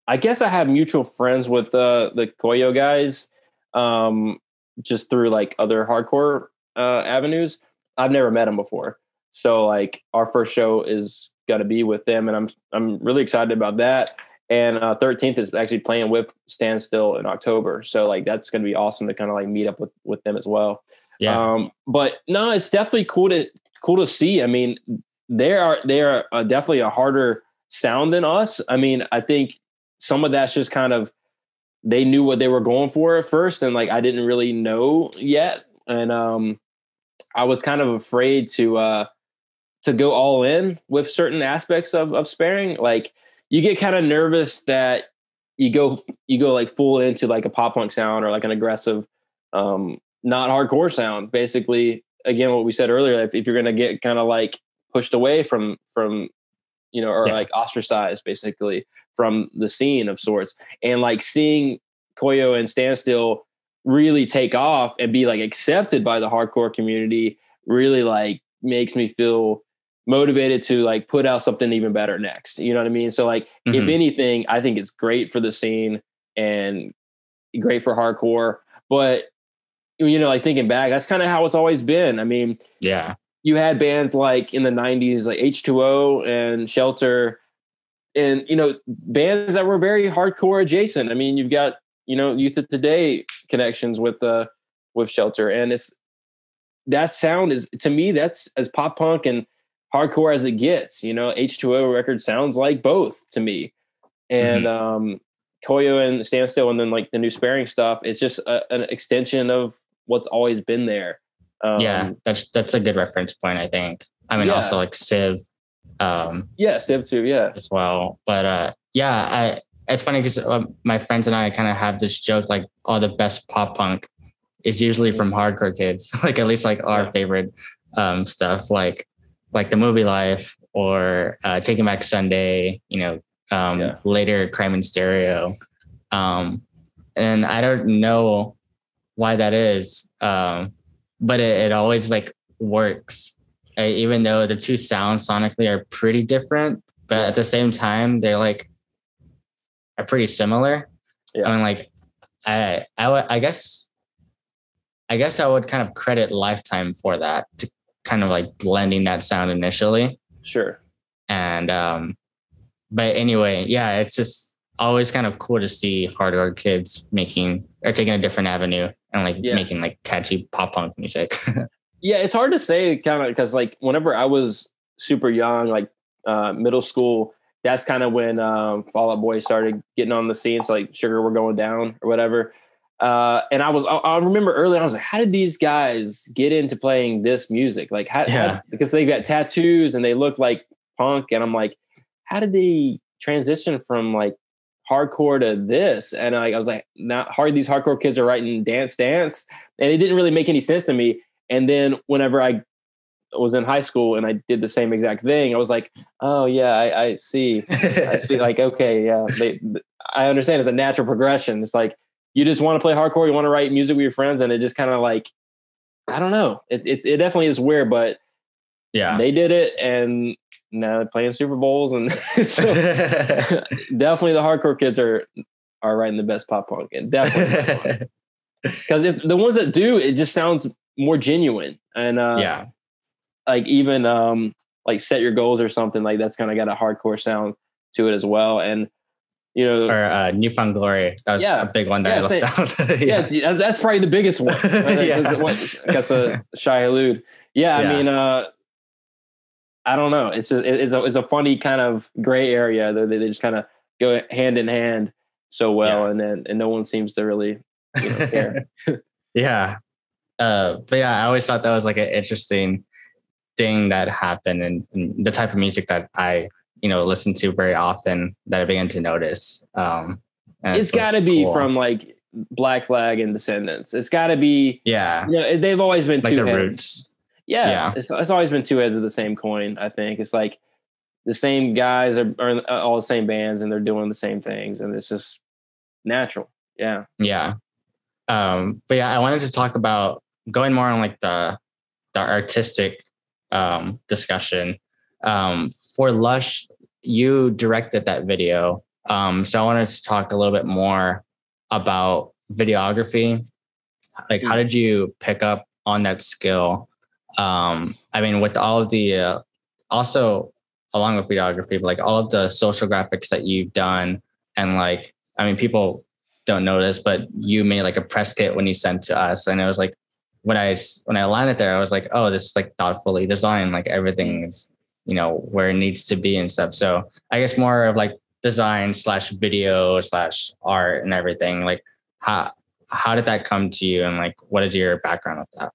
I guess I have mutual friends with uh, the Koyo guys, um, just through like other hardcore uh, avenues. I've never met them before, so like our first show is going to be with them, and I'm I'm really excited about that. And uh, 13th is actually playing with Standstill in October, so like that's going to be awesome to kind of like meet up with with them as well. Yeah. Um, but no, it's definitely cool to cool to see. I mean, they are they are uh, definitely a harder sound than us. I mean, I think some of that's just kind of they knew what they were going for at first, and like I didn't really know yet, and um, I was kind of afraid to uh to go all in with certain aspects of of sparing. Like you get kind of nervous that you go you go like full into like a pop punk sound or like an aggressive um not hardcore sound basically again what we said earlier if, if you're gonna get kind of like pushed away from from you know or Yeah. like ostracized basically from the scene of sorts and like seeing koyo and standstill really take off and be like accepted by the hardcore community really like makes me feel motivated to like put out something even better next you know what i mean so like if Mhm. anything i think it's great for the scene and great for hardcore but you know like thinking back that's kind of how it's always been i mean yeah. you had bands like in the 90s like h2o and shelter and you know bands that were very hardcore adjacent i mean you've got you know youth of today connections with uh with shelter and it's that sound is to me that's as pop punk and hardcore as it gets you know h2o record sounds like both to me and um, Koyo and Standstill, and then like the new sparing stuff. It's just a, an extension of what's always been there. Um, yeah, that's that's a good reference point. I think. I mean, Yeah. also like Civ, um, yeah, Civ too. Yeah, as well. But uh, yeah, I it's funny because um, my friends and I kind of have this joke like, oh, the best pop punk is usually from hardcore kids. like at least like our Yeah. favorite um, stuff, like like the Movielife or uh, Taking Back Sunday. You know, um, Yeah. later Crime in Stereo. Um, and I don't know why that is, um, but it, it always like works. Uh, even though the two sounds sonically are pretty different, but at the same time they're like are pretty similar. Yeah. I mean, like I I would I guess I guess I would kind of credit Lifetime for that to kind of like blending that sound initially. sure. And um but anyway, yeah, it's just always kind of cool to see hardcore kids making or taking a different avenue and like Yeah. making like catchy pop punk music. Yeah, it's hard to say kind of because like whenever I was super young, like uh, middle school, that's kind of when um, Fall Out Boy started getting on the scene. So like Sugar were going down or whatever. Uh, and I was, I, I remember early on, I was like, how did these guys get into playing this music? Like, how, how- Yeah. because they got tattoos and they look like punk. And I'm like, how did they transition from like hardcore to this? And I, I was like, not hard. These hardcore kids are writing dance, dance. And it didn't really make any sense to me. And then whenever I was in high school and I did the same exact thing, I was like, oh yeah, I, I see. I see. Like, okay, yeah, they, I understand. It's a natural progression. It's like you just want to play hardcore, you want to write music with your friends, and it just kind of like, I don't know. It, it it definitely is weird, but yeah. they did it, and now they're playing Super Bowls, and so definitely the hardcore kids are are writing the best pop punk, and definitely because if the ones that do, it just sounds more genuine, and uh, yeah. like even um like set your goals or something like that's kind of got a hardcore sound to it as well and you know Or uh, New Found Glory. That was Yeah. a big one that Yeah, I left out. yeah, yeah, that's probably the biggest one Yeah. that's a shy elude yeah, Yeah. i mean uh i don't know it's just it's a, it's a funny kind of gray area though they, just kind of go hand in hand so well Yeah. and then and no one seems to really you know, care yeah. Uh, but yeah, I always thought that was like an interesting thing that happened and, and the type of music that I, you know, listen to very often that I began to notice. Um, it's got to be cool. from like black flag and descendants it's got to be yeah, you know they've always been like two the heads. roots. Yeah, Yeah. It's, it's always been two heads of the same coin. I think it's like the same guys are, are all the same bands and they're doing the same things, and it's just natural. Yeah, Yeah. Um, but yeah, I wanted to talk about going more on like the the artistic um discussion. Um for Lush, you directed that video. Um, so I wanted to talk a little bit more about videography. Like how did you pick up on that skill? Um, I mean, with all of the uh, also along with videography, but like all of the social graphics that you've done and like I mean people don't know this, but you made like a press kit when you sent to us, and it was like when I when I landed there, I was like, oh, this is like thoughtfully designed, like everything is you know where it needs to be and stuff. So I guess more of like design slash video slash art and everything. Like how how did that come to you, and like what is your background with that?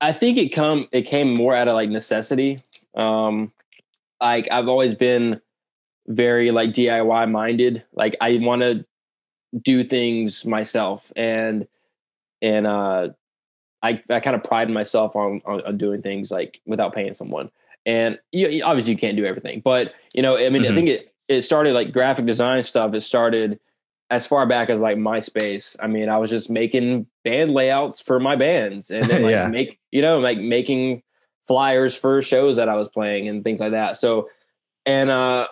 I think it come it came more out of like necessity. Um, like I've always been very like DIY minded. Like I want to do things myself, and and uh, I I kind of pride myself on, on on doing things like without paying someone. And you, obviously you can't do everything, but you know, I mean, I Mhm. think it it started like graphic design stuff. It started as far back as like MySpace. I mean, I was just making band layouts for my bands, and then like Yeah. make you know like making flyers for shows that I was playing and things like that. So, and uh,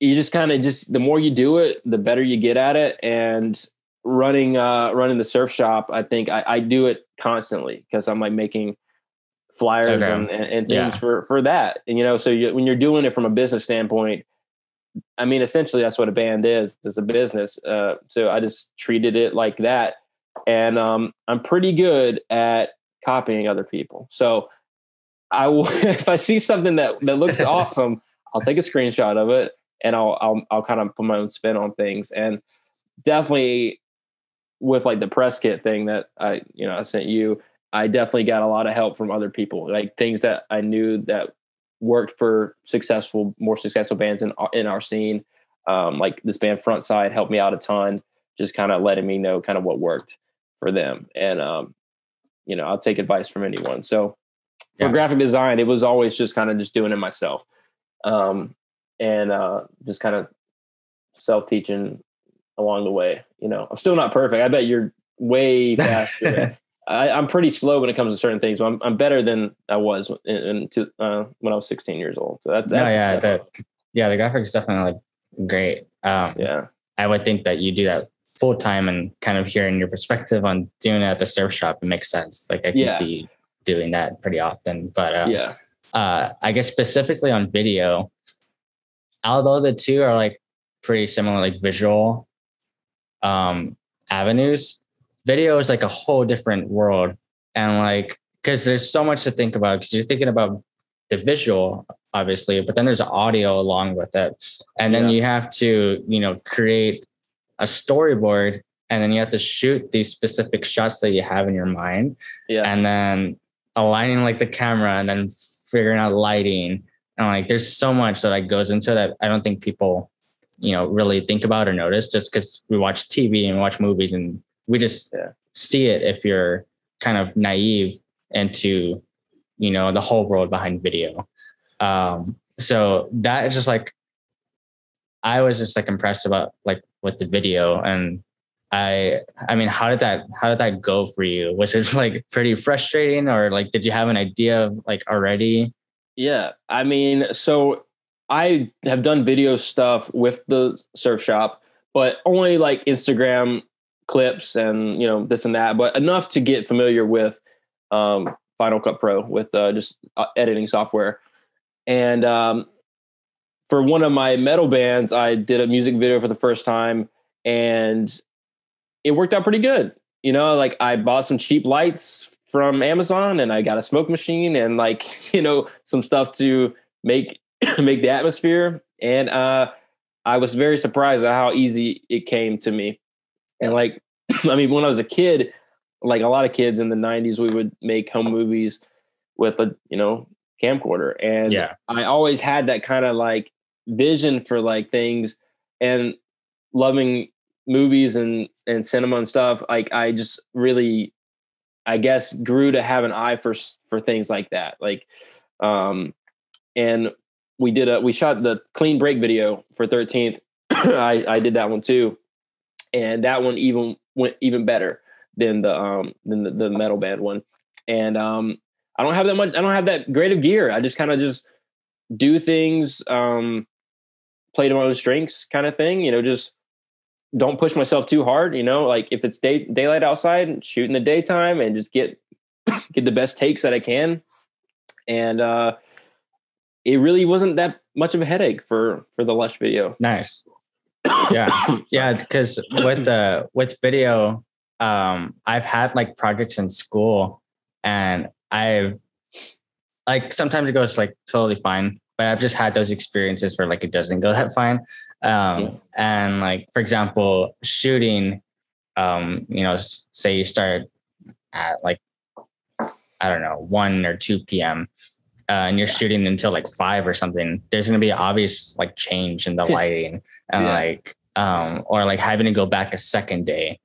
you just kind of just the more you do it, the better you get at it. And running uh running the surf shop, I think I, I do it constantly because I'm like making flyers Okay. and, and, things Yeah. for for that. And you know, so you, when you're doing it from a business standpoint, I mean, essentially that's what a band is. It's a business. Uh, so I just treated it like that, and um, I'm pretty good at copying other people. So I will, if I see something that that looks awesome, I'll take a screenshot of it and I'll I'll I'll kind of put my own spin on things. And definitely with like the press kit thing that I you know I sent you, I definitely got a lot of help from other people, like things that I knew that worked for successful, more successful bands in in our scene. Um, like this band Frontside helped me out a ton, just kind of letting me know kind of what worked for them. And um, you know, I'll take advice from anyone. So for yeah. graphic design, it was always just kind of just doing it myself. Um, and uh, just kind of self teaching along the way. You know, I'm still not perfect. I bet you're way faster. I, am pretty slow when it comes to certain things, but I'm, I'm better than I was in, in to, uh, when I was 16 years old. So that's, that's no, yeah, the, yeah, the graphics definitely like great. Um, yeah, I would think that you do that full time and kind of hearing your perspective on doing it at the surf shop, it makes sense. Like I can yeah. see doing that pretty often, but um, yeah, uh, I guess specifically on video, although the two are like pretty similar, like visual um, avenues, video is like a whole different world. And like, because there's so much to think about, because you're thinking about the visual, obviously, but then there's audio along with it. And then yeah. you have to, you know, create a storyboard and then you have to shoot these specific shots that you have in your mind. Yeah. And then aligning like the camera and then figuring out lighting. And like there's so much that like goes into that. I don't think people, you know, really think about or notice just because we watch TV and watch movies and we just see it if you're kind of naive into, you know, the whole world behind video. Um, so that is just like I was just like impressed about like with the video and I I mean how did that how did that go for you? Was it like pretty frustrating or like did you have an idea of like already? Yeah. I mean, so I have done video stuff with the surf shop, but only like Instagram clips and you know this and that, but enough to get familiar with um, Final Cut Pro with uh, just uh, editing software. And um, for one of my metal bands, I did a music video for the first time, and it worked out pretty good. You know, like I bought some cheap lights from Amazon, and I got a smoke machine, and like you know some stuff to make make the atmosphere. And uh, I was very surprised at how easy it came to me. And like, I mean, when I was a kid, like a lot of kids in the '90s, we would make home movies with a you know camcorder, and yeah, I always had that kind of like vision for like things and loving movies and and cinema and stuff. Like i just really i guess grew to have an eye for for things like that. Like um and we did a we shot the clean break video for 13th i i did that one too and that one even went even better than the um than the, the metal band one and um i don't have that much i don't have that great of gear i just kind of just do things um play to my own strengths kind of thing. You know, just don't push myself too hard. You know, like if it's day daylight outside, shoot in the daytime and just get get the best takes that I can. And uh it really wasn't that much of a headache for for the lush video. Nice. Yeah. yeah, because with the with video, um, I've had like projects in school and I've like sometimes it goes like totally fine but I've just had those experiences where like it doesn't go that fine. Um. And like for example, shooting, um, you know, say you start at like I don't know one or two p.m. Uh, and you're yeah. shooting until like five or something. There's going to be obvious like change in the lighting and yeah. like um, or like having to go back a second day.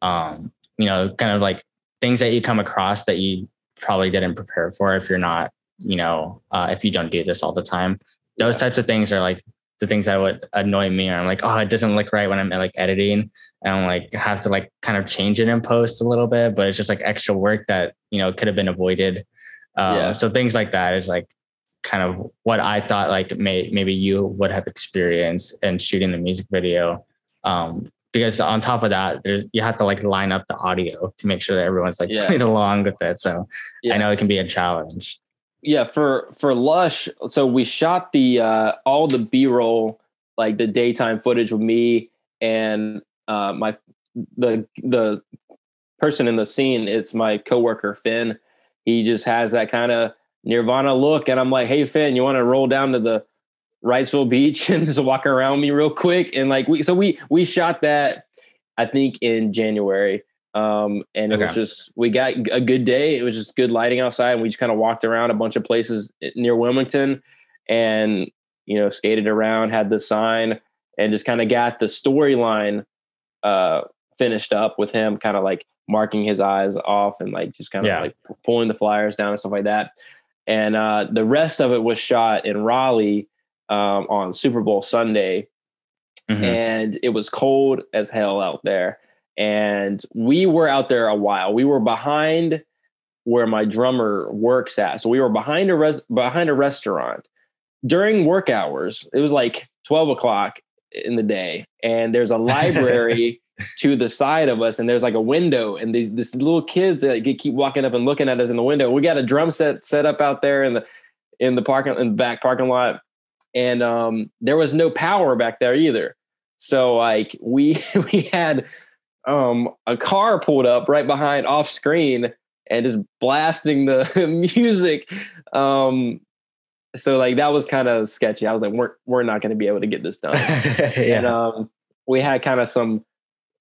Um, you know, kind of like things that you come across that you probably didn't prepare for if you're not you know, uh, if you don't do this all the time. Those types of things are like the things that would annoy me. Or I'm like, oh, it doesn't look right when I'm like editing, and I'm like have to like kind of change it in post a little bit, but it's just like extra work that you know could have been avoided. Um, yeah. So things like that is like kind of what I thought like may, maybe you would have experienced in shooting the music video. Um, because on top of that, there, you have to like line up the audio to make sure that everyone's like yeah. playing along with it. So yeah. I know it can be a challenge yeah for for lush so we shot the uh all the b-roll like the daytime footage with me and uh my the the person in the scene it's my coworker finn he just has that kind of nirvana look and i'm like hey finn you want to roll down to the Wrightsville Beach and just walk around me real quick. And like we, so we we shot that, I think in January. Um, and it was just we got a good day. It was just good lighting outside, and we just kind of walked around a bunch of places near Wilmington, and you know skated around, had the sign, and just kind of got the storyline uh, finished up with him, kind of like marking his eyes off and like just kind of Yeah. like pulling the flyers down and stuff like that. And uh, the rest of it was shot in Raleigh um, on Super Bowl Sunday, Mhm. and it was cold as hell out there. And we were out there a while. We were behind where my drummer works at. So we were behind a res- behind a restaurant during work hours. It was like twelve o'clock in the day, and there's a library to the side of us, and there's like a window, and these this little kids they keep walking up and looking at us in the window. We got a drum set set up out there in the in the parking in the back parking lot, and um, there was no power back there either. So like we we had um a car pulled up right behind off screen and just blasting the music. Um so like that was kind of sketchy. I was like, we're we're not gonna be able to get this done. And um we had kind of some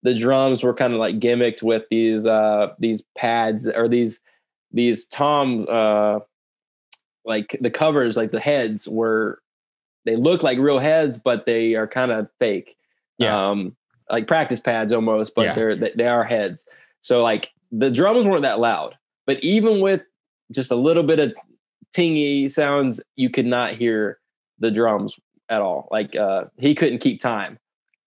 the drums were kind of like gimmicked with these uh these pads or these these tom uh like the covers like the heads were they look like real heads but they are kind of fake Yeah. um like practice pads almost but Yeah. they're they they are heads so like the drums weren't that loud but even with just a little bit of tingy sounds you could not hear the drums at all like uh he couldn't keep time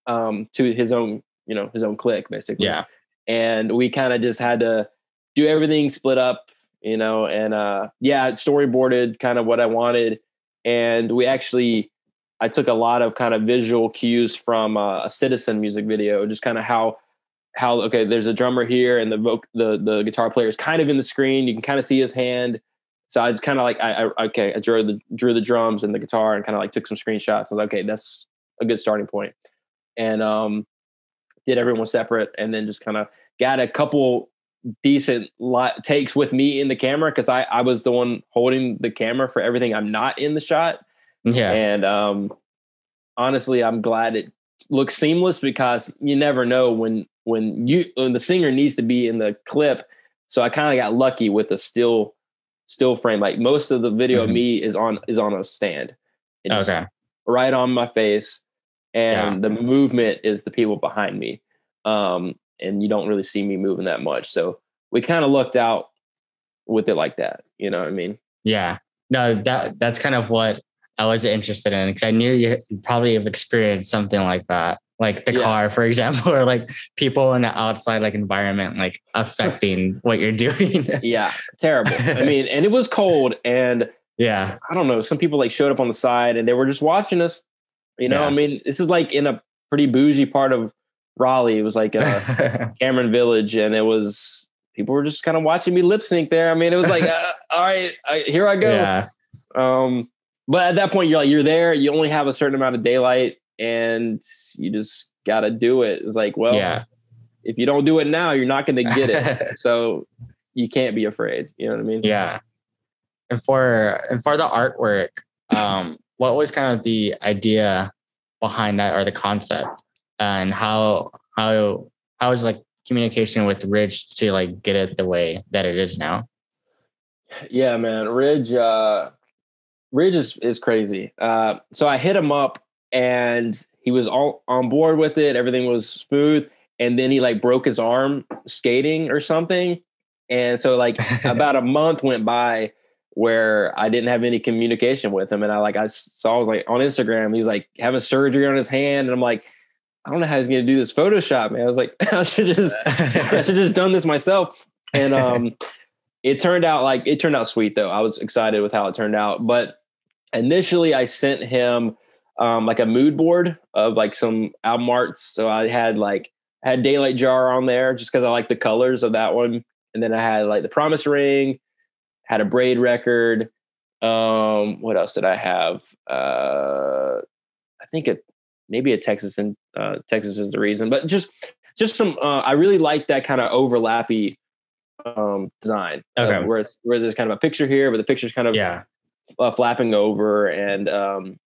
um to his own you know his own clique basically. Yeah. and we kind of just had to do everything split up you know and uh yeah storyboarded kind of what i wanted. And we actually i took a lot of kind of visual cues from uh, a citizen music video just kind of how how okay there's a drummer here and the voc- the the guitar player is kind of in the screen. You can kind of see his hand. So i just kind of like I, I okay i drew the drew the drums and the guitar and kind of like took some screenshots. I was like okay that's a good starting point. And um did everyone separate and then just kind of got a couple decent takes with me in the camera because I, I was the one holding the camera for everything I'm not in the shot. Yeah. And um, honestly, I'm glad it looks seamless because you never know when when you when the singer needs to be in the clip. So I kind of got lucky with the still still frame. Like most of the video of Mhm. me is on is on a stand. It's Okay. right on my face and Yeah. the movement is the people behind me um and you don't really see me moving that much so we kind of looked out with it like that you know what i mean Yeah. No, that that's kind of what I was interested in because I knew you probably have experienced something like that, like the Yeah. car, for example, or like people in the outside like environment like affecting what you're doing. yeah terrible i mean and it was cold and yeah. i don't know some people like showed up on the side and they were just watching us you know Yeah. i mean this is like in a pretty bougie part of raleigh it was like a cameron village and it was people were just kind of watching me lip sync there i mean it was like uh, all right I, here i go yeah. Um, but at that point, you're like, you're there. You only have a certain amount of daylight, and you just got to do it. It's like, well, yeah. if you don't do it now, you're not going to get it. so you can't be afraid. You know what I mean? Yeah. And for and for the artwork, um, what was kind of the idea behind that or the concept? And how how how was like communication with Ridge to like get it the way that it is now? Yeah, man. Ridge, uh, Ridge is, is crazy. Uh, so I hit him up and he was all on board with it. Everything was smooth. And then he like broke his arm skating or something. And so like about a month went by where I didn't have any communication with him. And I like, I saw, I was like on Instagram, he was like having surgery on his hand. And I'm like, I don't know how he's going to do this Photoshop, man. I was like, I should just, I should just done this myself. And, um, it turned out like it turned out sweet though. I was excited with how it turned out. But initially I sent him um like a mood board of like some album arts. So I had like had Daylight Jar on there just because I like the colors of that one. And then I had like the Promise Ring, had a braid record. Um, what else did I have? Uh I think it maybe a Texas and uh Texas is the reason, but just just some uh I really like that kind of overlappy um design uh, Okay. where it's, where there's kind of a picture here but the picture's kind of yeah. uh, flapping over and um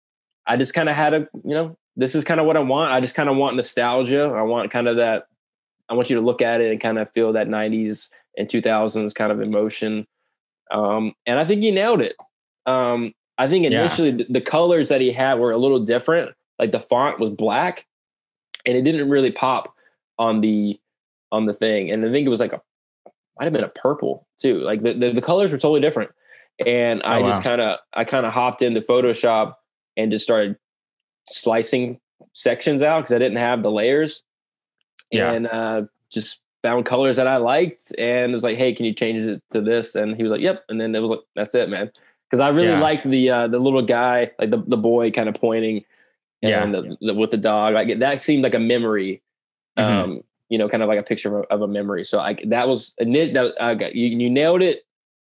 I just kind of had a, you know, this is kind of what I want. I just kind of want nostalgia. I want kind of that. I want you to look at it and kind of feel that '90s and 2000s kind of emotion. Um, and I think he nailed it. Um, I think initially yeah. the, the colors that he had were a little different. Like the font was black, and it didn't really pop on the on the thing. And I think it was like a might have been a purple too. Like the, the, the colors were totally different. And I oh, just kind of I kind of hopped into Photoshop and just started slicing sections out because I didn't have the layers. Yeah. And uh, just found colors that I liked and was like, hey, can you change it to this? And he was like, yep. And then it was like, that's it, man. Because I really yeah. liked the uh, the little guy, like the, the boy kind of pointing and yeah. the, the, with the dog. Like that seemed like a memory. Mm-hmm. Um, you know, kind of like a picture of a, of a memory. So I that was a nit that I got you, you nailed it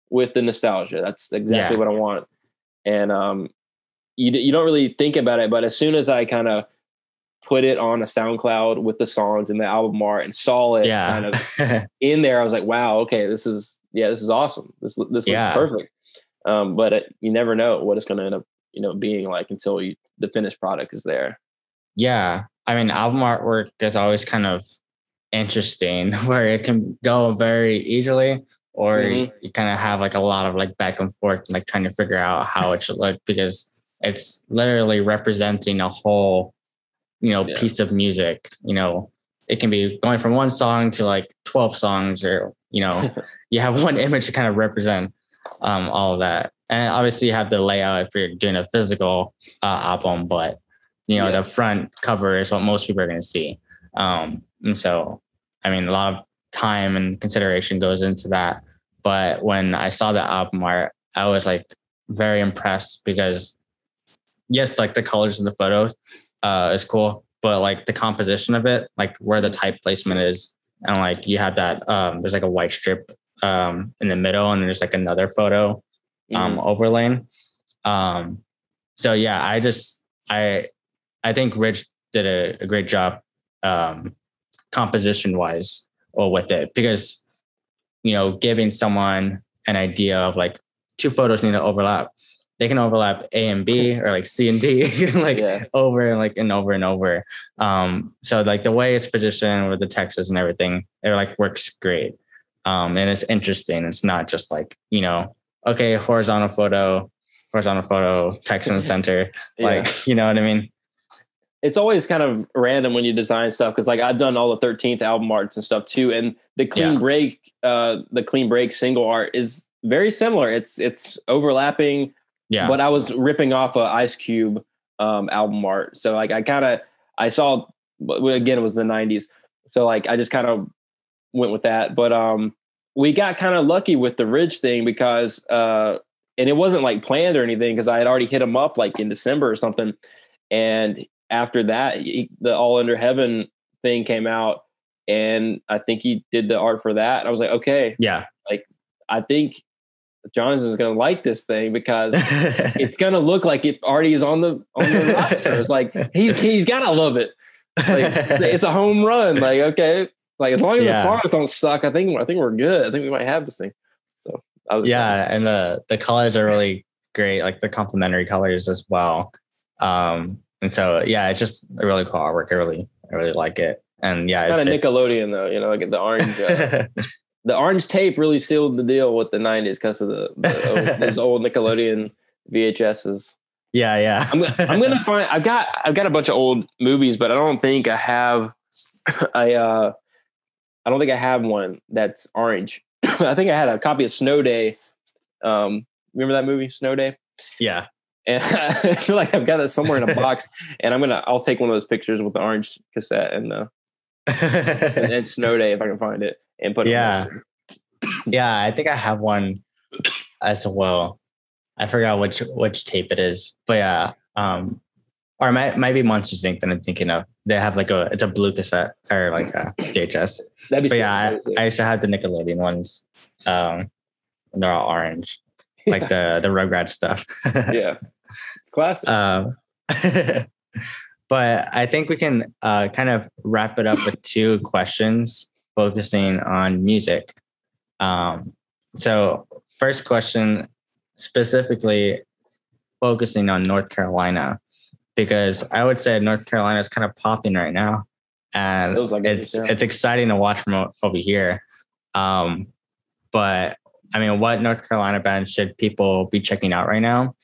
with the nostalgia. That's exactly yeah. what I want. And um, you you don't really think about it, but as soon as I kind of put it on a SoundCloud with the songs and the album art and saw it yeah. kind of in there, I was like, wow, okay, this is yeah, this is awesome. This this yeah. looks perfect. Um, but it, you never know what it's going to end up, you know, being like until you, the finished product is there. Yeah, I mean, album artwork is always kind of interesting, where it can go very easily, or mm-hmm. you kind of have like a lot of like back and forth, like trying to figure out how it should look because it's literally representing a whole you know yeah. piece of music you know it can be going from one song to like 12 songs or you know you have one image to kind of represent um, all of that and obviously you have the layout if you're doing a physical uh, album but you know yeah. the front cover is what most people are going to see um, and so i mean a lot of time and consideration goes into that but when i saw the album art i was like very impressed because yes, like the colors in the photos uh, is cool, but like the composition of it, like where the type placement is, and like you have that um, there's like a white strip um, in the middle, and there's like another photo um, mm-hmm. overlaying. Um, so yeah, I just I I think Ridge did a, a great job um, composition wise or with it because you know giving someone an idea of like two photos need to overlap they can overlap A and B or like C and D like yeah. over and like and over and over. Um, so like the way it's positioned with the texts and everything, it like works great. Um, and it's interesting. It's not just like, you know, okay, horizontal photo, horizontal photo, text in the center. yeah. Like, you know what I mean? It's always kind of random when you design stuff because like I've done all the 13th album arts and stuff too. And the clean yeah. break, uh, the clean break single art is very similar. It's it's overlapping yeah. But I was ripping off a Ice Cube um, album art. So like I kind of I saw again it was the 90s. So like I just kind of went with that. But um we got kind of lucky with the Ridge thing because uh and it wasn't like planned or anything because I had already hit him up like in December or something. And after that, he, the All Under Heaven thing came out, and I think he did the art for that. And I was like, okay, yeah, like I think Jonathan's going to like this thing because it's going to look like it already is on the on the roster. It's like he's he's got to love it. Like, it's, it's, a home run. Like okay, like as long as yeah. the songs don't suck, I think I think we're good. I think we might have this thing. So yeah, and the the colors are really great, like the complementary colors as well. Um, and so yeah, it's just a really cool artwork. I really I really like it. And yeah, kind of Nickelodeon though, you know, like the orange. Uh, the orange tape really sealed the deal with the 90s because of the, the old, those old Nickelodeon VHSs. Yeah, yeah. I'm, I'm gonna find. I've got I've got a bunch of old movies, but I don't think I have. I uh, I don't think I have one that's orange. I think I had a copy of Snow Day. Um, remember that movie, Snow Day? Yeah. And I feel like I've got it somewhere in a box, and I'm gonna I'll take one of those pictures with the orange cassette and uh, and, and Snow Day if I can find it and put yeah. yeah i think i have one as well. I forgot which which tape it is but yeah um or it might, might be monsters inc. that i'm thinking of. They have like a it's a blue cassette or like a vhs That'd be but yeah I, I, used to have the nickelodeon ones um they're all orange like the the rugrat stuff. Yeah it's classic. Um but i think we can uh kind of wrap it up with two questions focusing on music. Um, so, first question specifically focusing on North Carolina. because I would say North Carolina is kind of popping right now, and like it's it, it's exciting to watch from over here. Um, but I mean, what North Carolina bands should people be checking out right now?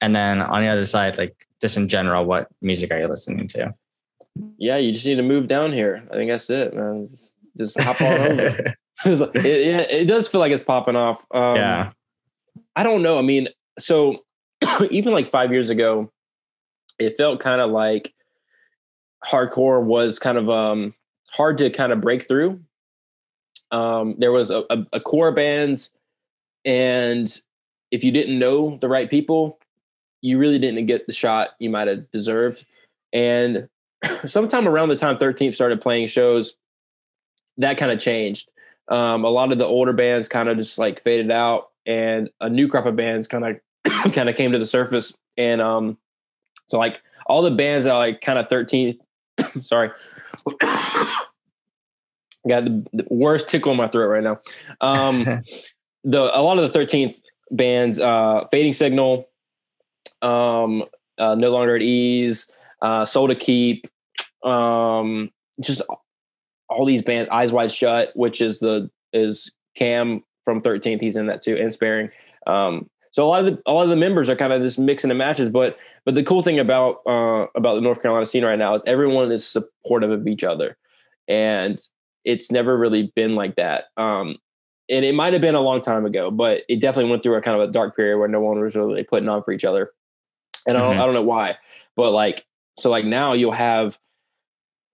And then on the other side, like just in general, what music are you listening to? Yeah, you just need to move down here. I think that's it, man. Just, hop on over. it, it, it, does feel like it's popping off. Um, yeah. I don't know. I mean, so even like five years ago, it felt kind of like hardcore was kind of um, hard to kind of break through. Um, there was a, a, a core bands, and if you didn't know the right people, you really didn't get the shot you might have deserved. And sometime around the time 13th started playing shows, that kind of changed. Um, a lot of the older bands kind of just like faded out, and a new crop of bands kind of kind of came to the surface. And um, so like all the bands that are like kind of 13th, sorry, got the, the, worst tickle in my throat right now. Um, the a lot of the 13th bands, uh, Fading Signal, um, uh, No Longer at Ease, uh, Soul to Keep, um, just all these bands, Eyes Wide Shut, which is the is Cam from 13th. He's in that too, and Sparing. Um, so a lot of the a lot of the members are kind of just mixing and matches. But but the cool thing about uh, about the North Carolina scene right now is everyone is supportive of each other, and it's never really been like that. Um, and it might have been a long time ago, but it definitely went through a kind of a dark period where no one was really putting on for each other. And mm-hmm. I don't mm-hmm. I don't know why, but like so like now you'll have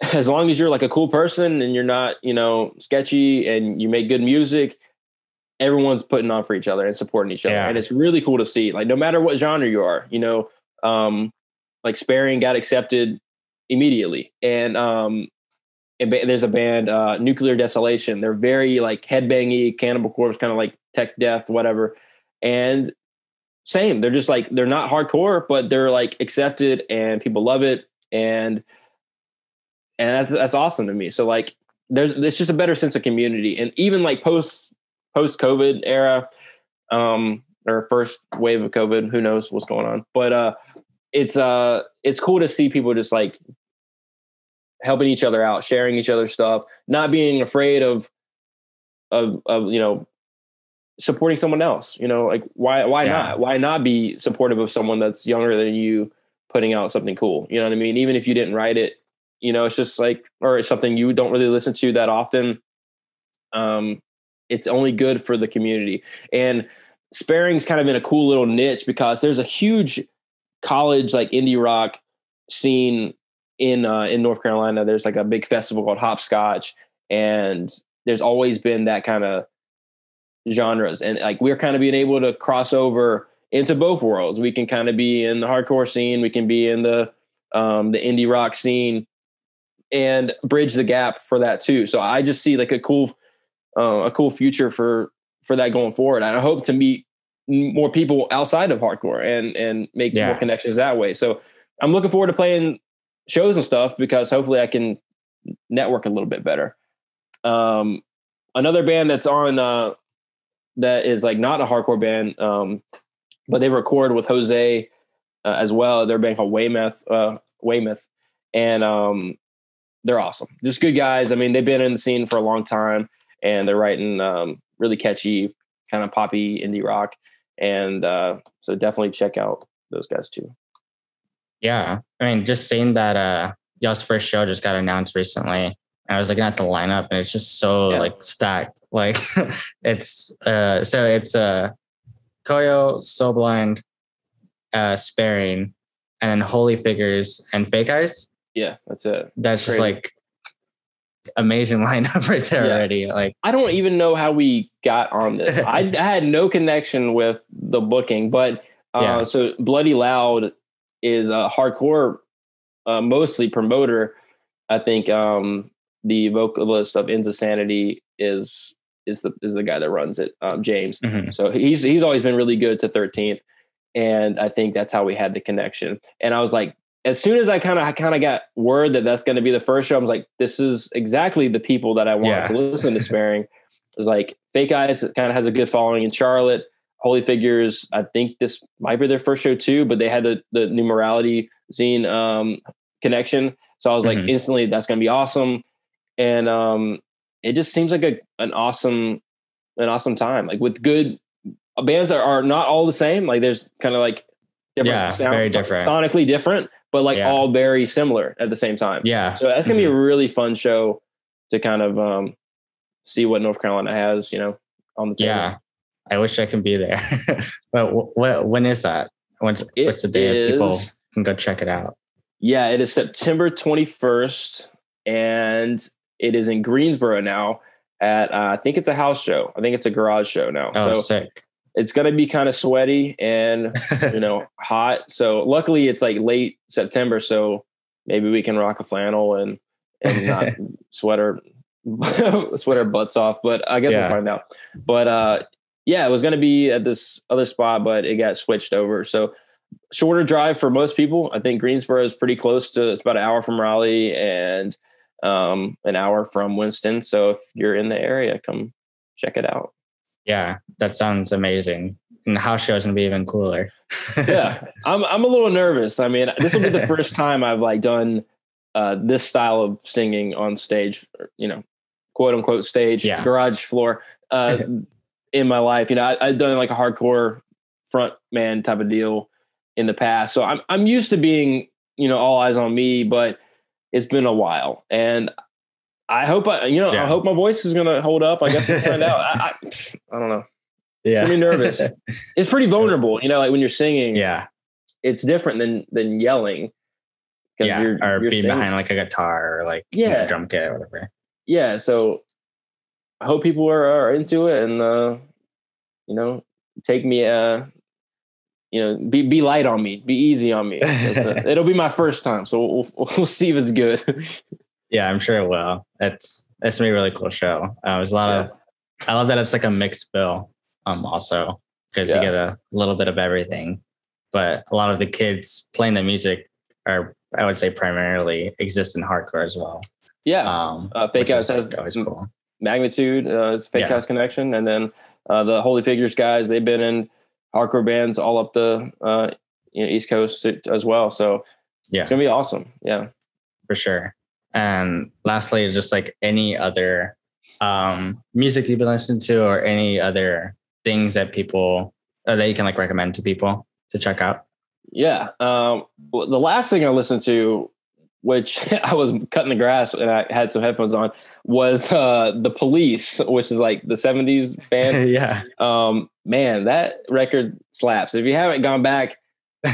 as long as you're like a cool person and you're not, you know, sketchy and you make good music, everyone's putting on for each other and supporting each other. Yeah. And it's really cool to see. Like no matter what genre you are, you know, um, like Sparing got accepted immediately. And um and ba- there's a band, uh, Nuclear Desolation. They're very like headbangy, Cannibal Corpse, kind of like tech death, whatever. And same, they're just like they're not hardcore, but they're like accepted and people love it. And and that's that's awesome to me. So like there's there's just a better sense of community, and even like post post COVID era, um, or first wave of COVID, who knows what's going on, but uh, it's uh it's cool to see people just like helping each other out, sharing each other's stuff, not being afraid of of of you know supporting someone else. You know, like why why yeah. not? Why not be supportive of someone that's younger than you putting out something cool? You know what I mean? Even if you didn't write it, you know, it's just like, or it's something you don't really listen to that often. Um, it's only good for the community. And Sparing's kind of in a cool little niche because there's a huge college like indie rock scene in uh, in North Carolina. There's like a big festival called Hopscotch, and there's always been that kind of genres. And like we're kind of being able to cross over into both worlds. We can kind of be in the hardcore scene, we can be in the um, the indie rock scene, and bridge the gap for that too. So I just see like a cool, uh, a cool future for for that going forward. And I hope to meet more people outside of hardcore and and make yeah. more connections that way. So I'm looking forward to playing shows and stuff because hopefully I can network a little bit better. Um, another band that's on uh, that is like not a hardcore band, um, but they record with Jose uh, as well. They're band called Weymouth, uh, Weymouth, and um, they're awesome. Just good guys. I mean, they've been in the scene for a long time and they're writing um, really catchy, kind of poppy indie rock. And uh, so definitely check out those guys too. Yeah. I mean, just seeing that uh, y'all's first show just got announced recently. I was looking at the lineup and it's just so yeah. like stacked. Like it's uh so it's uh Koyo, Soul Blind, uh Sparing, and Holy Figures and Fake Eyes. Yeah, that's it. That's Crazy. just like amazing lineup right there yeah. already. Like I don't even know how we got on this. I, I, had no connection with the booking, but uh, yeah. so Bloody Loud is a hardcore, uh, mostly promoter. I think um, the vocalist of Ends of Sanity is is the is the guy that runs it, um, James. Mm-hmm. So he's he's always been really good to Thirteenth, and I think that's how we had the connection. And I was like, as soon as I kind of kind of got word that that's going to be the first show, I was like, this is exactly the people that I want yeah. to listen to Sparing. It was like Fake Eyes kind of has a good following in Charlotte. Holy Figures, I think this might be their first show too, but they had the the new morality zine um, connection. So I was like Mhm. instantly, that's gonna be awesome. And um, it just seems like a an awesome an awesome time, like with good uh, bands that are not all the same. Like there's kind of like different Yeah, very different. sonically different, but like Yeah. all very similar at the same time. Yeah. So that's gonna be a Mm-hmm. really fun show to kind of um, see what North Carolina has, you know, on the table. Yeah. I wish I could be there. but wh- wh- when is that? When's, It what's the day if people can go check it out? Yeah, it is September 21st, and it is in Greensboro now. At uh, I think it's a house show. I think it's a garage show now. Oh, so sick. It's gonna be kind of sweaty and you know hot. So luckily it's like late September, so maybe we can rock a flannel and and not sweat our sweat our butts off. But I guess Yeah. we'll find out. But uh, yeah, it was gonna be at this other spot, but it got switched over. So shorter drive for most people. I think Greensboro is pretty close to. It's about an hour from Raleigh and um, an hour from Winston. So if you're in the area, come check it out. Yeah, that sounds amazing. And the house show is gonna be even cooler. yeah, I'm I'm a little nervous. I mean, this will be the first time I've like done uh, this style of singing on stage, you know, quote unquote stage, Yeah. garage floor, uh, in my life. You know, I, I've done like a hardcore front man type of deal in the past, so I'm I'm used to being you know all eyes on me, but it's been a while, and I hope I you know Yeah. I hope my voice is gonna hold up. I guess we'll find out. I, I I don't know. yeah. It's gonna nervous. It's pretty vulnerable, you know, like when you're singing yeah. it's different than than yelling. Yeah. you're- or you're being singing. behind like a guitar or like you know, Yeah. drum kit or whatever. Yeah, so I hope people are, are into it and uh, you know take me uh you know be be light on me, be easy on me. Uh, it'll be my first time, so we'll we'll see if it's good. Yeah, I'm sure it will. It's it's gonna be a really cool show. Uh, there's a lot of I love that it's like a mixed bill. Um, also because Yeah. you get a little bit of everything, but a lot of the kids playing the music are I would say primarily exist in hardcore as well. yeah, Um, uh, Fake House has always cool. magnitude uh, is Fake Yeah. House Connection, and then uh, the Holy Figures guys. They've been in hardcore bands all up the uh, you know, East Coast as well. So Yeah. it's gonna be awesome. Yeah. for sure. And lastly, just like any other um, music you've been listening to, or any other things that people uh, that you can like recommend to people to check out. Yeah. Um, the last thing I listened to, which I was cutting the grass and I had some headphones on, was uh, The Police, which is like the 70s band. yeah, um, man, that record slaps. If you haven't gone back,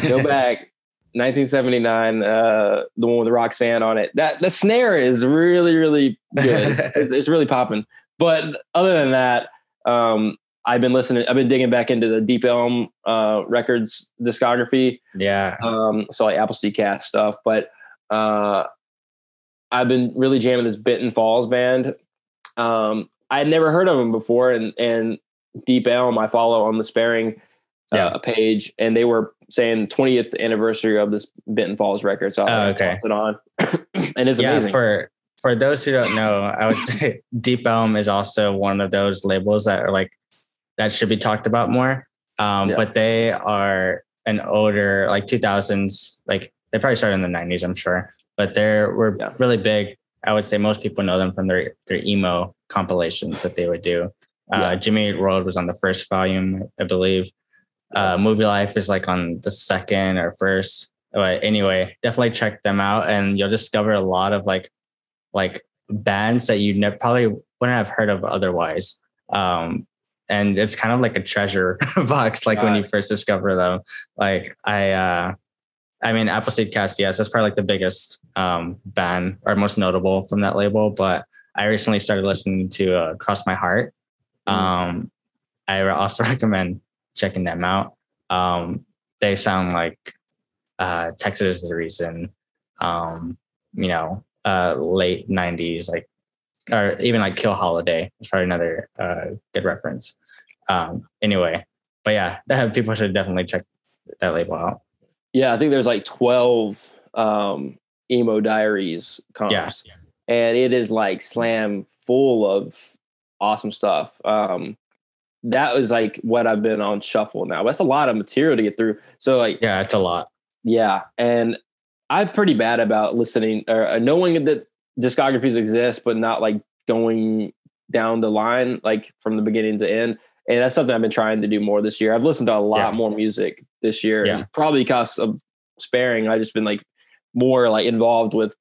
go back. 1979, uh, the one with Roxanne on it. That the snare is really, really good. it's, it's really popping. But other than that, um, I've been listening. I've been digging back into the Deep Elm uh, Records discography yeah, um, so like Appleseed Cast stuff. But uh, I've been really jamming this Benton Falls band. Um, I had never heard of them before, and and Deep Elm I follow on the Sparing uh, Yeah. page, and they were saying 20th anniversary of this Benton Falls record. So I Oh, okay. toss it on, and it's yeah. amazing. For for those who don't know, I would say Deep Elm is also one of those labels that are like that should be talked about more. Um, Yeah. But they are an older, like 2000s, like they probably started in the 90s, I'm sure. But they were Yeah. really big. I would say most people know them from their their emo compilations that they would do. Uh, Yeah. Jimmy World was on the first volume, I believe. Uh, Movielife is like on the second or first. But anyway, definitely check them out, and you'll discover a lot of like like bands that you never probably wouldn't have heard of otherwise. Um, and it's kind of like a treasure box, like when you first discover them. Like I, uh, I mean, Appleseed Cast, yes, that's probably like the biggest um, band or most notable from that label. But I recently started listening to uh, Cross My Heart. Mhm. Um, I also recommend checking them out. Um, they sound like uh, Texas is the reason. Um, you know, uh, late '90s, like, or even like Kill Holiday is probably another uh, good reference. Um, anyway, but yeah, people should definitely check that label out. yeah, I think there's like 12 um, emo diaries comps. Yeah, and it is like slam full of awesome stuff. Um, that was like what I've been on shuffle now. That's a lot of material to get through. So like, yeah, it's a lot. Yeah, and I'm pretty bad about listening or uh, knowing that discographies exist, but not like going down the line like from the beginning to end. And that's something I've been trying to do more this year. I've listened to a lot yeah. more music this year, yeah. probably because of sparing. I've just been like more like involved with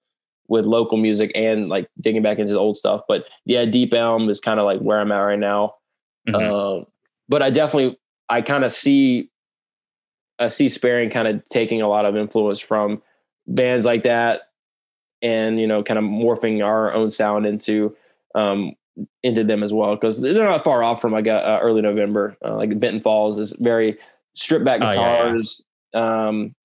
with local music and like digging back into the old stuff. But yeah, Deep Elm is kind of like where I'm at right now. Mm-hmm. Uh, but I definitely I kind of see I see sparing kind of taking a lot of influence from bands like that, and you know, kind of morphing our own sound into um, into them as well because they're not far off from like uh, early November. Uh, like Benton Falls is very stripped back guitars. Oh, yeah, yeah. Um,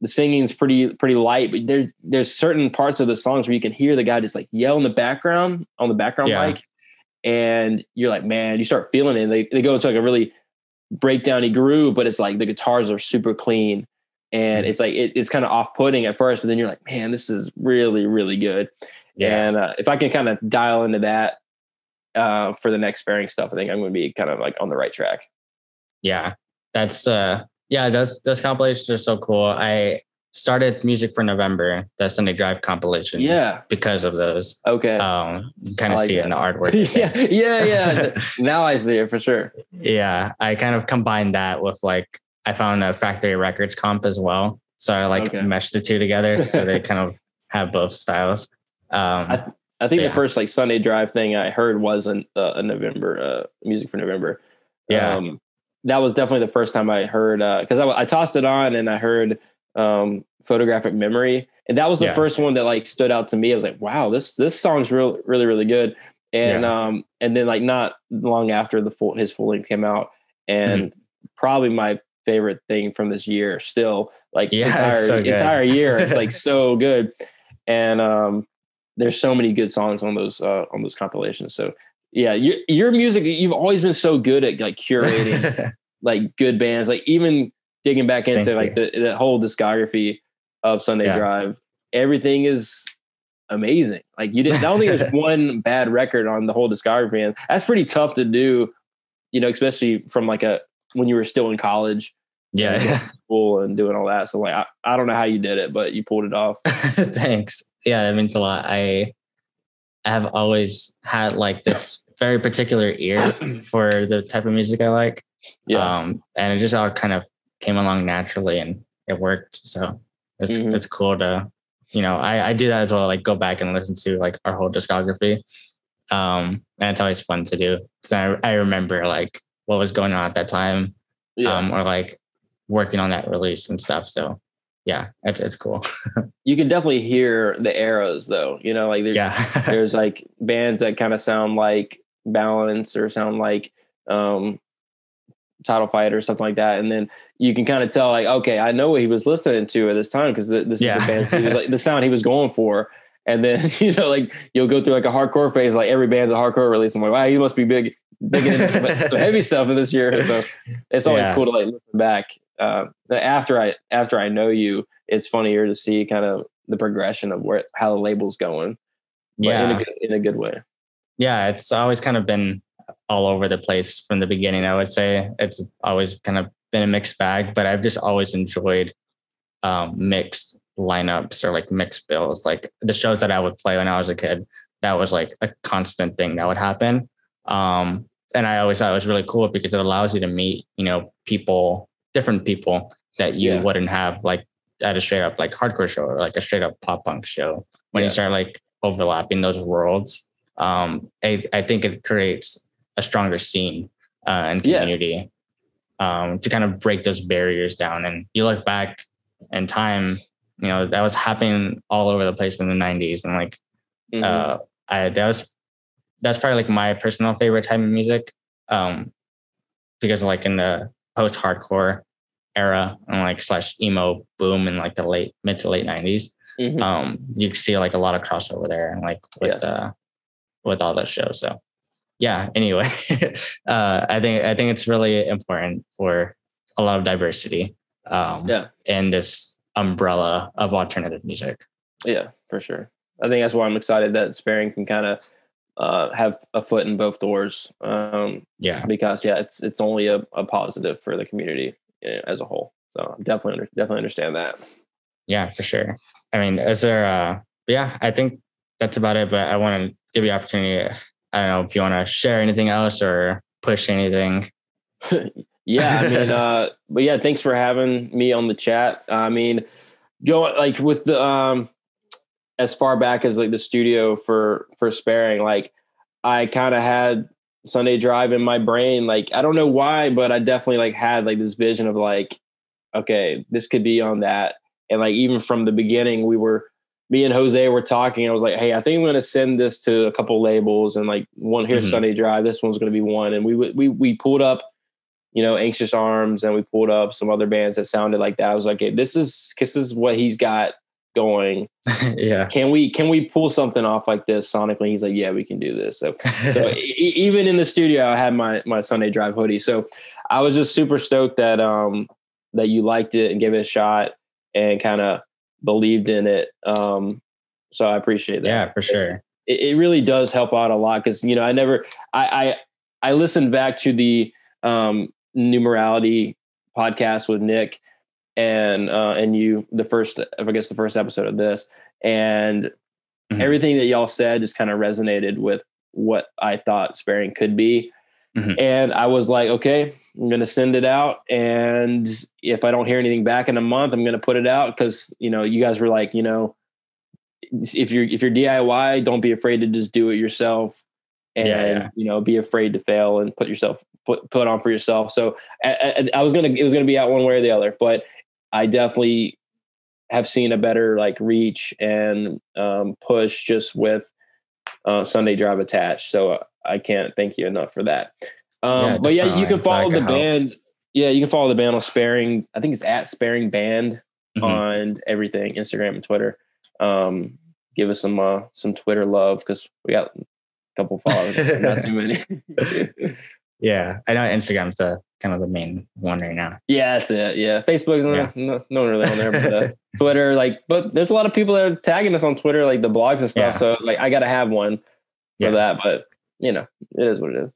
the singing's pretty pretty light, but there's there's certain parts of the songs where you can hear the guy just like yell in the background on the background yeah. mic, and you're like, man, you start feeling it. They they go into like a really breakdowny groove, but it's like the guitars are super clean, and mm-hmm. it's like it, it's kind of off putting at first, but then you're like, man, this is really really good. Yeah. And uh, if I can kind of dial into that uh, for the next sparing stuff, I think I'm going to be kind of like on the right track. Yeah, that's uh, yeah, that's those compilations are so cool. I started music for November, the Sunday Drive compilation. Yeah, because of those. Okay. Um, you kind of like see it in the artwork. yeah, yeah, yeah. now I see it for sure. Yeah, I kind of combined that with like I found a Factory Records comp as well, so I like okay. meshed the two together, so they kind of have both styles. Um, I, th- I think yeah. the first like Sunday Drive thing I heard was not uh, a November uh, music for November. Yeah. Um, that was definitely the first time I heard because uh, I, I, tossed it on and I heard um, photographic memory, and that was the yeah. first one that like stood out to me. I was like, wow, this this song's real, really, really good. And yeah. um, and then like not long after the full his full length came out, and mm-hmm. probably my favorite thing from this year still like yeah, entire so entire year it's like so good and um there's so many good songs on those uh on those compilations so yeah, your your music you've always been so good at like curating like good bands, like even digging back into Thank like the, the whole discography of Sunday yeah. Drive. Everything is amazing. Like you didn't. I don't think there's one bad record on the whole discography, and that's pretty tough to do. You know, especially from like a when you were still in college. Yeah, school and doing all that. So like, I, I don't know how you did it, but you pulled it off. Thanks. Yeah, that means a lot. I have always had like this very particular ear for the type of music I like. Yeah. Um, and it just all kind of came along naturally and it worked. So it's mm-hmm. it's cool to, you know, I, I do that as well, like go back and listen to like our whole discography. Um, and it's always fun to do because I, I remember like what was going on at that time. Yeah. Um, or like working on that release and stuff. So yeah, it's it's cool. you can definitely hear the arrows though. You know, like there's yeah. there's like bands that kind of sound like balance or sound like um title fight or something like that and then you can kind of tell like okay i know what he was listening to at this time because this yeah. is the band like the sound he was going for. And then you know like you'll go through like a hardcore phase like every band's a hardcore release. I'm like wow you must be big big into some heavy stuff in this year. So it's always yeah. cool to like listen back uh, after i after i know you it's funnier to see kind of the progression of where how the label's going yeah in a good, in a good way. Yeah, it's always kind of been all over the place from the beginning. I would say it's always kind of been a mixed bag, but I've just always enjoyed um, mixed lineups or like mixed bills. Like the shows that I would play when I was a kid, that was like a constant thing that would happen. Um, and I always thought it was really cool because it allows you to meet, you know, people, different people that you yeah. wouldn't have like at a straight up like hardcore show or like a straight up pop punk show when yeah. you start like overlapping those worlds um, I, I think it creates a stronger scene uh, and community yeah. um, to kind of break those barriers down. And you look back in time, you know, that was happening all over the place in the 90s. And like, mm-hmm. uh, I, that was, that's probably like my personal favorite type of music. Um, because like in the post hardcore era and like slash emo boom in like the late mid to late 90s, mm-hmm. um, you see like a lot of crossover there and like with, yeah. uh, with all those shows. So yeah, anyway, uh, I think I think it's really important for a lot of diversity. Um, yeah. in this umbrella of alternative music. Yeah, for sure. I think that's why I'm excited that Sparing can kind of uh, have a foot in both doors. Um, Yeah. because yeah, it's it's only a, a positive for the community uh, as a whole. So I definitely under, definitely understand that. Yeah, for sure. I mean, is there uh yeah, I think that's about it, but I want to give you opportunity. I don't know if you want to share anything else or push anything. yeah, I mean, uh, but yeah, thanks for having me on the chat. I mean, going like with the um, as far back as like the studio for for sparing, like I kind of had Sunday Drive in my brain. Like I don't know why, but I definitely like had like this vision of like, okay, this could be on that, and like even from the beginning, we were me and Jose were talking. I was like, hey, I think I'm going to send this to a couple labels, and like one here's Mhm. Sunday Drive. This one's going to be one, and we we we pulled up you know, Anxious Arms, and we pulled up some other bands that sounded like that. I was like, hey, this is this is what he's got going. yeah. Can we can we pull something off like this sonically? He's like, yeah, we can do this. So, so e- even in the studio, I had my my Sunday Drive hoodie. So I was just super stoked that um that you liked it and gave it a shot and kind of believed in it. Um, so I appreciate that yeah, for sure. it, it really does help out a lot because you know I never I I I listened back to the um New Morality podcast with Nick and uh and you the first I guess the first episode of this and Mhm. everything that y'all said just kind of resonated with what I thought sparing could be Mhm. and I was like okay I'm gonna send it out and if I don't hear anything back in a month I'm gonna put it out because you know you guys were like you know if you're if you're DIY, don't be afraid to just do it yourself, and Yeah, yeah. you know be afraid to fail and put yourself put put on for yourself. So I, I, I was gonna it was gonna be out one way or the other, but I definitely have seen a better like reach and um, push just with uh, Sunday Drive attached. So uh, I can't thank you enough for that. Um, Yeah, but yeah, you can follow the help. band. Yeah, you can follow the band on Sparing. I think it's at Sparing Band Mhm. on everything, Instagram and Twitter. Um, give us some uh, some Twitter love because we got a couple followers, not too many. Yeah, I know Instagram's the kind of the main one right now. yeah, that's it. Yeah, Facebook's Yeah. no, no, one really on there, but uh, Twitter, like, but there's a lot of people that are tagging us on Twitter, like the blogs and stuff. Yeah. So like I got to have one for Yeah. that, but you know, it is what it is.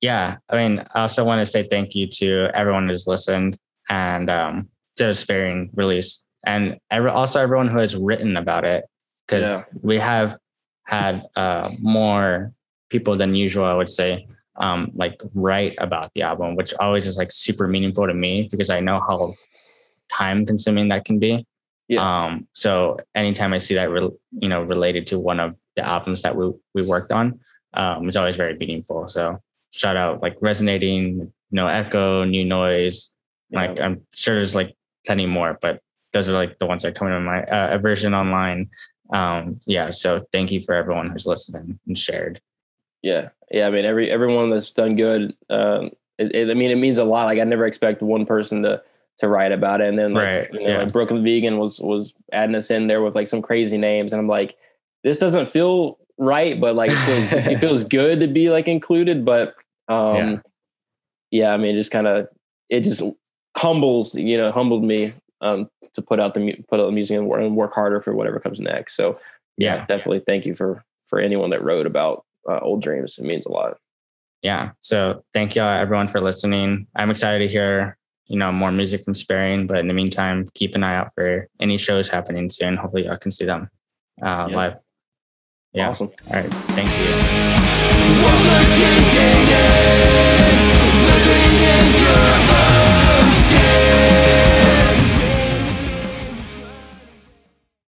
Yeah, I mean, I also want to say thank you to everyone who's listened and um, to the sparing release, and every, also everyone who has written about it, because Yeah. we have had uh, more people than usual, I would say, um, like write about the album, which always is like super meaningful to me because I know how time consuming that can be. Yeah. Um, so anytime I see that, re- you know, related to one of the albums that we we worked on, um, it's always very meaningful. So shout out like resonating, no echo, new noise. Like I'm sure there's like plenty more, but those are like the ones that are coming in my uh, version online. Um, yeah. So thank you for everyone who's listening and shared. Yeah, yeah. I mean, every everyone that's done good. Um, it, it, I mean, it means a lot. Like I never expect one person to to write about it, and then like, Right, you know, yeah. like Brooklyn Vegan was was adding us in there with like some crazy names, and I'm like, this doesn't feel right, but like it feels, it feels good to be like included. But um, Yeah. yeah. I mean, it just kind of it just humbles, you know, humbled me um to put out the put out the music and work, and work harder for whatever comes next. So yeah, Yeah. definitely thank you for for anyone that wrote about uh, old dreams. It means a lot. yeah. So thank y'all everyone for listening. I'm excited to hear, you know, more music from Sparing, but in the meantime, keep an eye out for any shows happening soon. Hopefully y'all can see them uh, Yeah. live. Yeah. Awesome. All right. Thank you.